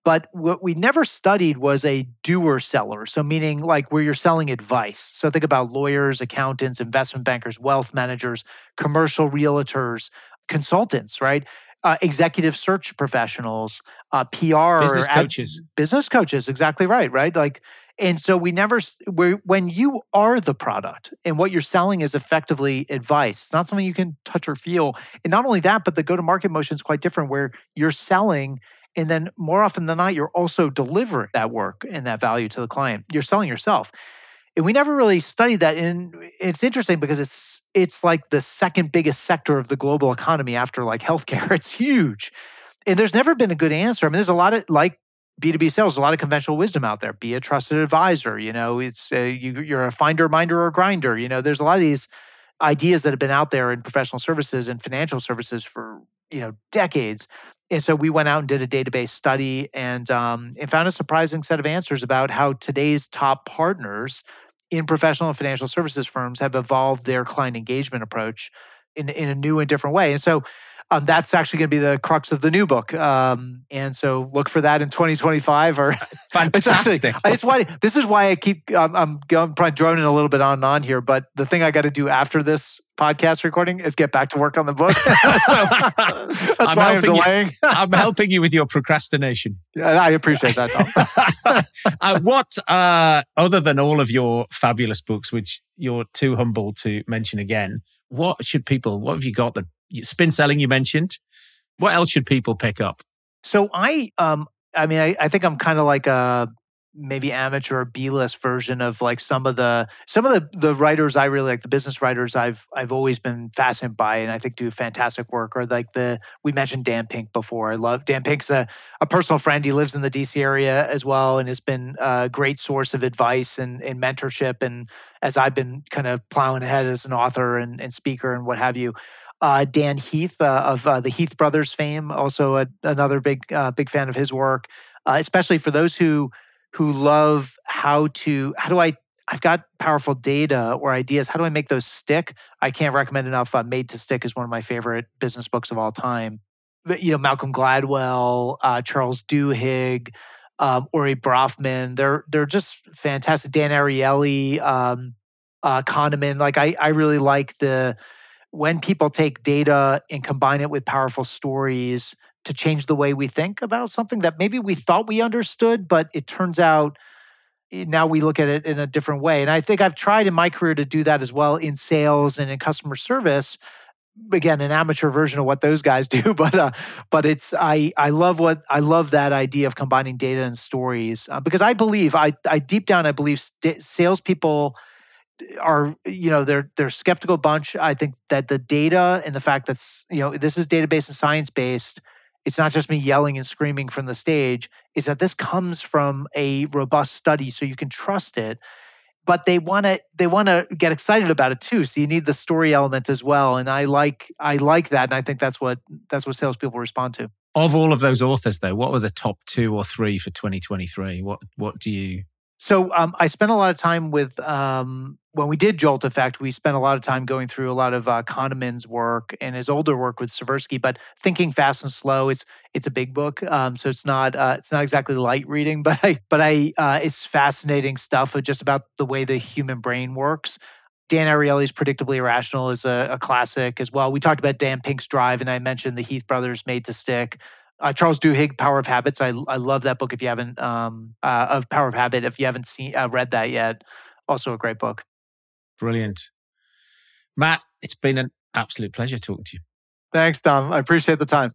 But what we never studied was a doer seller. So meaning like where you're selling advice. So think about lawyers, accountants, investment bankers, wealth managers, commercial realtors, consultants, right? Uh, executive search professionals, uh, PR, business coaches, ad, business coaches. Exactly right, right? Like and so we never, when you are the product and what you're selling is effectively advice, it's not something you can touch or feel. And not only that, but the go to market motion is quite different where you're selling. And then more often than not, you're also delivering that work and that value to the client. You're selling yourself. And we never really studied that. And it's interesting because it's, it's like the second biggest sector of the global economy after like healthcare. It's huge. And there's never been a good answer. I mean, there's a lot of like B2B sales, a lot of conventional wisdom out there. Be a trusted advisor. You know, it's uh, you, you're a finder, minder, or grinder. You know, there's a lot of these ideas that have been out there in professional services and financial services for you know decades. And so we went out and did a database study and um, and found a surprising set of answers about how today's top partners in professional and financial services firms have evolved their client engagement approach in in a new and different way. And so um, that's actually going to be the crux of the new book. Um, and so look for that in 2025 or fantastic. Actually, I just why this is why I keep um, I'm, I'm probably droning a little bit on and on here, but the thing I got to do after this podcast recording is get back to work on the book. so, that's I'm why I'm delaying. You, I'm helping you with your procrastination. Yeah, I appreciate that. uh, what, uh, other than all of your fabulous books, which you're too humble to mention again, what should people? What have you got that spin selling you mentioned. What else should people pick up? So I, um, I mean, I, I think I'm kind of like a maybe amateur B list version of like some of the some of the the writers I really like the business writers I've I've always been fascinated by and I think do fantastic work or like the we mentioned Dan Pink before I love Dan Pink's a, a personal friend he lives in the DC area as well and has been a great source of advice and, and mentorship and as I've been kind of plowing ahead as an author and, and speaker and what have you uh, Dan Heath uh, of uh, the Heath Brothers fame, also a, another big uh, big fan of his work, uh, especially for those who who love how to how do I I've got powerful data or ideas. How do I make those stick? I can't recommend enough. Uh, Made to Stick is one of my favorite business books of all time. But, you know, Malcolm Gladwell, Charles Duhigg, um, Ori Brafman. They're they're just fantastic. Dan Ariely, um, Kahneman. Like I I really like the when people take data and combine it with powerful stories to change the way we think about something that maybe we thought we understood, but it turns out eh, now we look at it in a different way. And I think I've tried in my career to do that as well in sales and in customer service. Again, an amateur version of what those guys do, but uh, but it's I I love what I love that idea of combining data and stories uh, because I believe I I deep down I believe st- salespeople are you know they're they're skeptical bunch. I think that the data and the fact that you know this is database and science based. It's not just me yelling and screaming from the stage. Is that this comes from a robust study, so you can trust it. But they want to they want to get excited about it too. So you need the story element as well. And I like I like that, and I think that's what that's what salespeople respond to. Of all of those authors, though, what were the top two or three for 2023? What what do you so um, I spent a lot of time with um, when we did Jolt Effect. We spent a lot of time going through a lot of uh, Kahneman's work and his older work with Tversky. But Thinking Fast and Slow, it's it's a big book, um, so it's not uh, it's not exactly light reading, but I but I uh, it's fascinating stuff just about the way the human brain works. Dan Ariely's Predictably Irrational is a, a, classic as well. We talked about Dan Pink's Drive, and I mentioned the Heath brothers Made to Stick uh, Charles Duhigg, Power of Habits. I I love that book. If you haven't um, uh, of Power of Habit, if you haven't seen uh, read that yet, also a great book. Brilliant, Matt. It's been an absolute pleasure talking to you. Thanks, Dom. I appreciate the time.